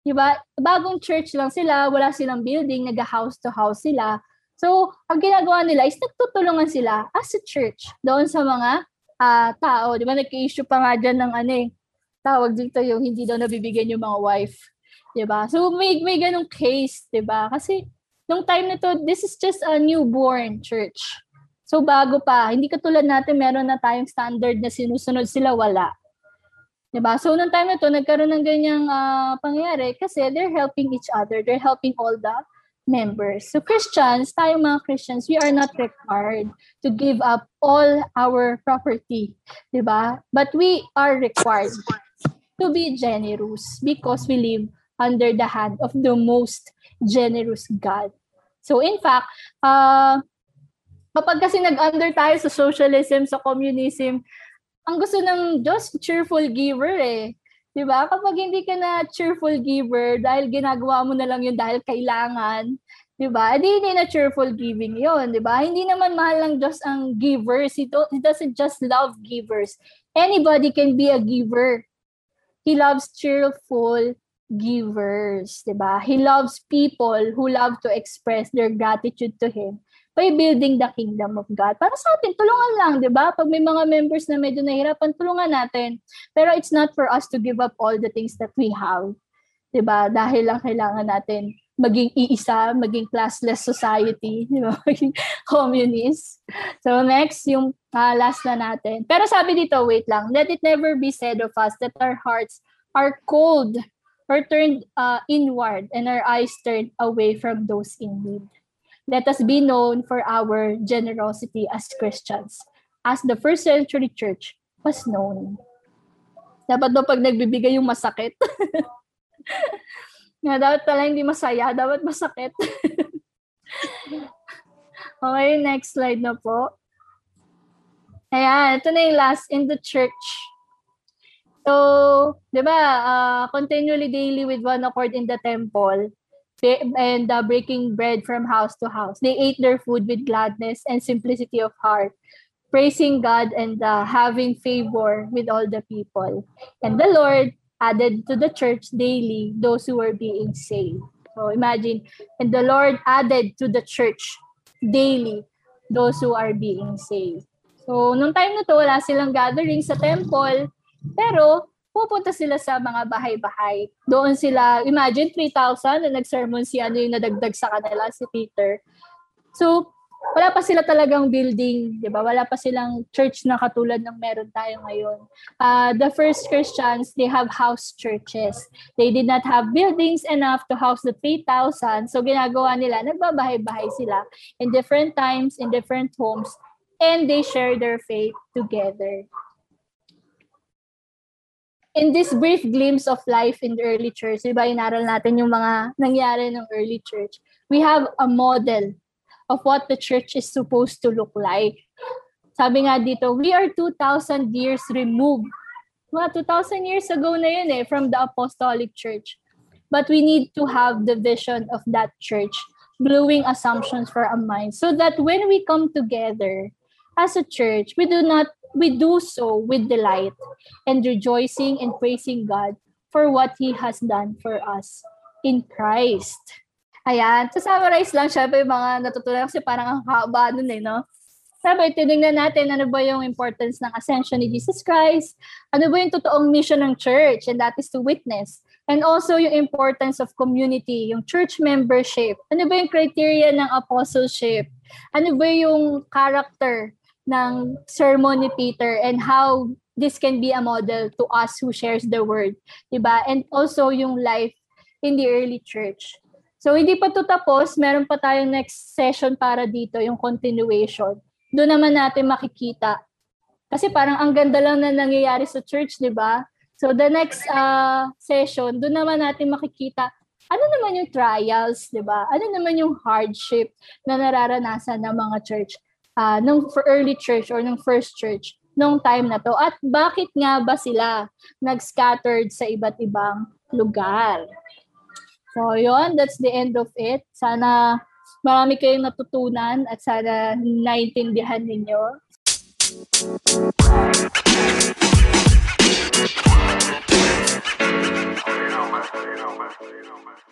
'Di ba? Bagong church lang sila, wala silang building, nag-house to house sila. So, ang ginagawa nila is nagtutulungan sila as a church doon sa mga uh, tao. Di ba, nag-issue pa nga dyan ng ano eh, tawag dito yung hindi daw nabibigyan yung mga wife. Di ba? So, may, may ganong case, di ba? Kasi, nung time na to, this is just a newborn church. So bago pa, hindi katulad natin meron na tayong standard na sinusunod sila, wala. 'Di ba? So nung time na to, nagkaroon ng ganyang uh, pangyayari kasi they're helping each other. They're helping all the members. So Christians, tayo mga Christians, we are not required to give up all our property, 'di ba? But we are required to be generous because we live under the hand of the most generous God. So in fact, uh, kapag kasi nag-under tayo sa socialism, sa communism, ang gusto ng Diyos, cheerful giver eh. 'Di ba? Kapag hindi ka na cheerful giver dahil ginagawa mo na lang 'yun dahil kailangan, 'di ba? Hindi hindi na cheerful giving 'yon, 'di ba? Hindi naman mahal ng Diyos ang givers. He, do, he doesn't just love givers. Anybody can be a giver. He loves cheerful givers, 'di ba? He loves people who love to express their gratitude to him by building the kingdom of God. Para sa atin, tulungan lang, di ba? Pag may mga members na medyo nahirapan, tulungan natin. Pero it's not for us to give up all the things that we have. Di ba? Dahil lang kailangan natin maging iisa, maging classless society, di ba? Maging communist. So next, yung uh, last na natin. Pero sabi dito, wait lang, let it never be said of us that our hearts are cold or turned uh, inward and our eyes turned away from those in need. Let us be known for our generosity as Christians, as the first century church was known. Dapat daw pag nagbibigay yung masakit. na dapat pala hindi masaya, dapat masakit. okay, next slide na po. Ayan, ito na yung last in the church. So, di ba, uh, continually daily with one accord in the temple, and uh, breaking bread from house to house. They ate their food with gladness and simplicity of heart, praising God and uh, having favor with all the people. And the Lord added to the church daily those who were being saved. So imagine, and the Lord added to the church daily those who are being saved. So, nung time na to, wala silang gathering sa temple, pero pupunta sila sa mga bahay-bahay. Doon sila, imagine 3,000 na nag-sermon si ano yung nadagdag sa kanila, si Peter. So, wala pa sila talagang building, 'di ba? Wala pa silang church na katulad ng meron tayo ngayon. Uh, the first Christians, they have house churches. They did not have buildings enough to house the 3,000. So ginagawa nila, nagbabahay-bahay sila in different times, in different homes, and they share their faith together in this brief glimpse of life in the early church, di inaral natin yung mga nangyari ng early church. We have a model of what the church is supposed to look like. Sabi nga dito, we are 2,000 years removed. Mga 2,000 years ago na yun eh, from the apostolic church. But we need to have the vision of that church, gluing assumptions for our minds, so that when we come together as a church, we do not we do so with delight and rejoicing and praising God for what He has done for us in Christ. Ayan. To summarize lang, syempre yung mga natutunan kasi parang ang haba nun eh, no? Sabi, tinignan natin ano ba yung importance ng ascension ni Jesus Christ, ano ba yung totoong mission ng church, and that is to witness. And also yung importance of community, yung church membership. Ano ba yung criteria ng apostleship? Ano ba yung character ng sermon ni Peter and how this can be a model to us who shares the word, 'di ba? And also yung life in the early church. So hindi pa to tapos, meron pa tayong next session para dito, yung continuation. Doon naman natin makikita. Kasi parang ang ganda lang na nangyayari sa church, 'di ba? So the next uh, session, doon naman natin makikita ano naman yung trials, 'di ba? Ano naman yung hardship na nararanasan ng mga church uh, nung for early church or nung first church nung time na to at bakit nga ba sila nag-scattered sa iba't ibang lugar. So, yon that's the end of it. Sana marami kayong natutunan at sana naintindihan ninyo. Man. You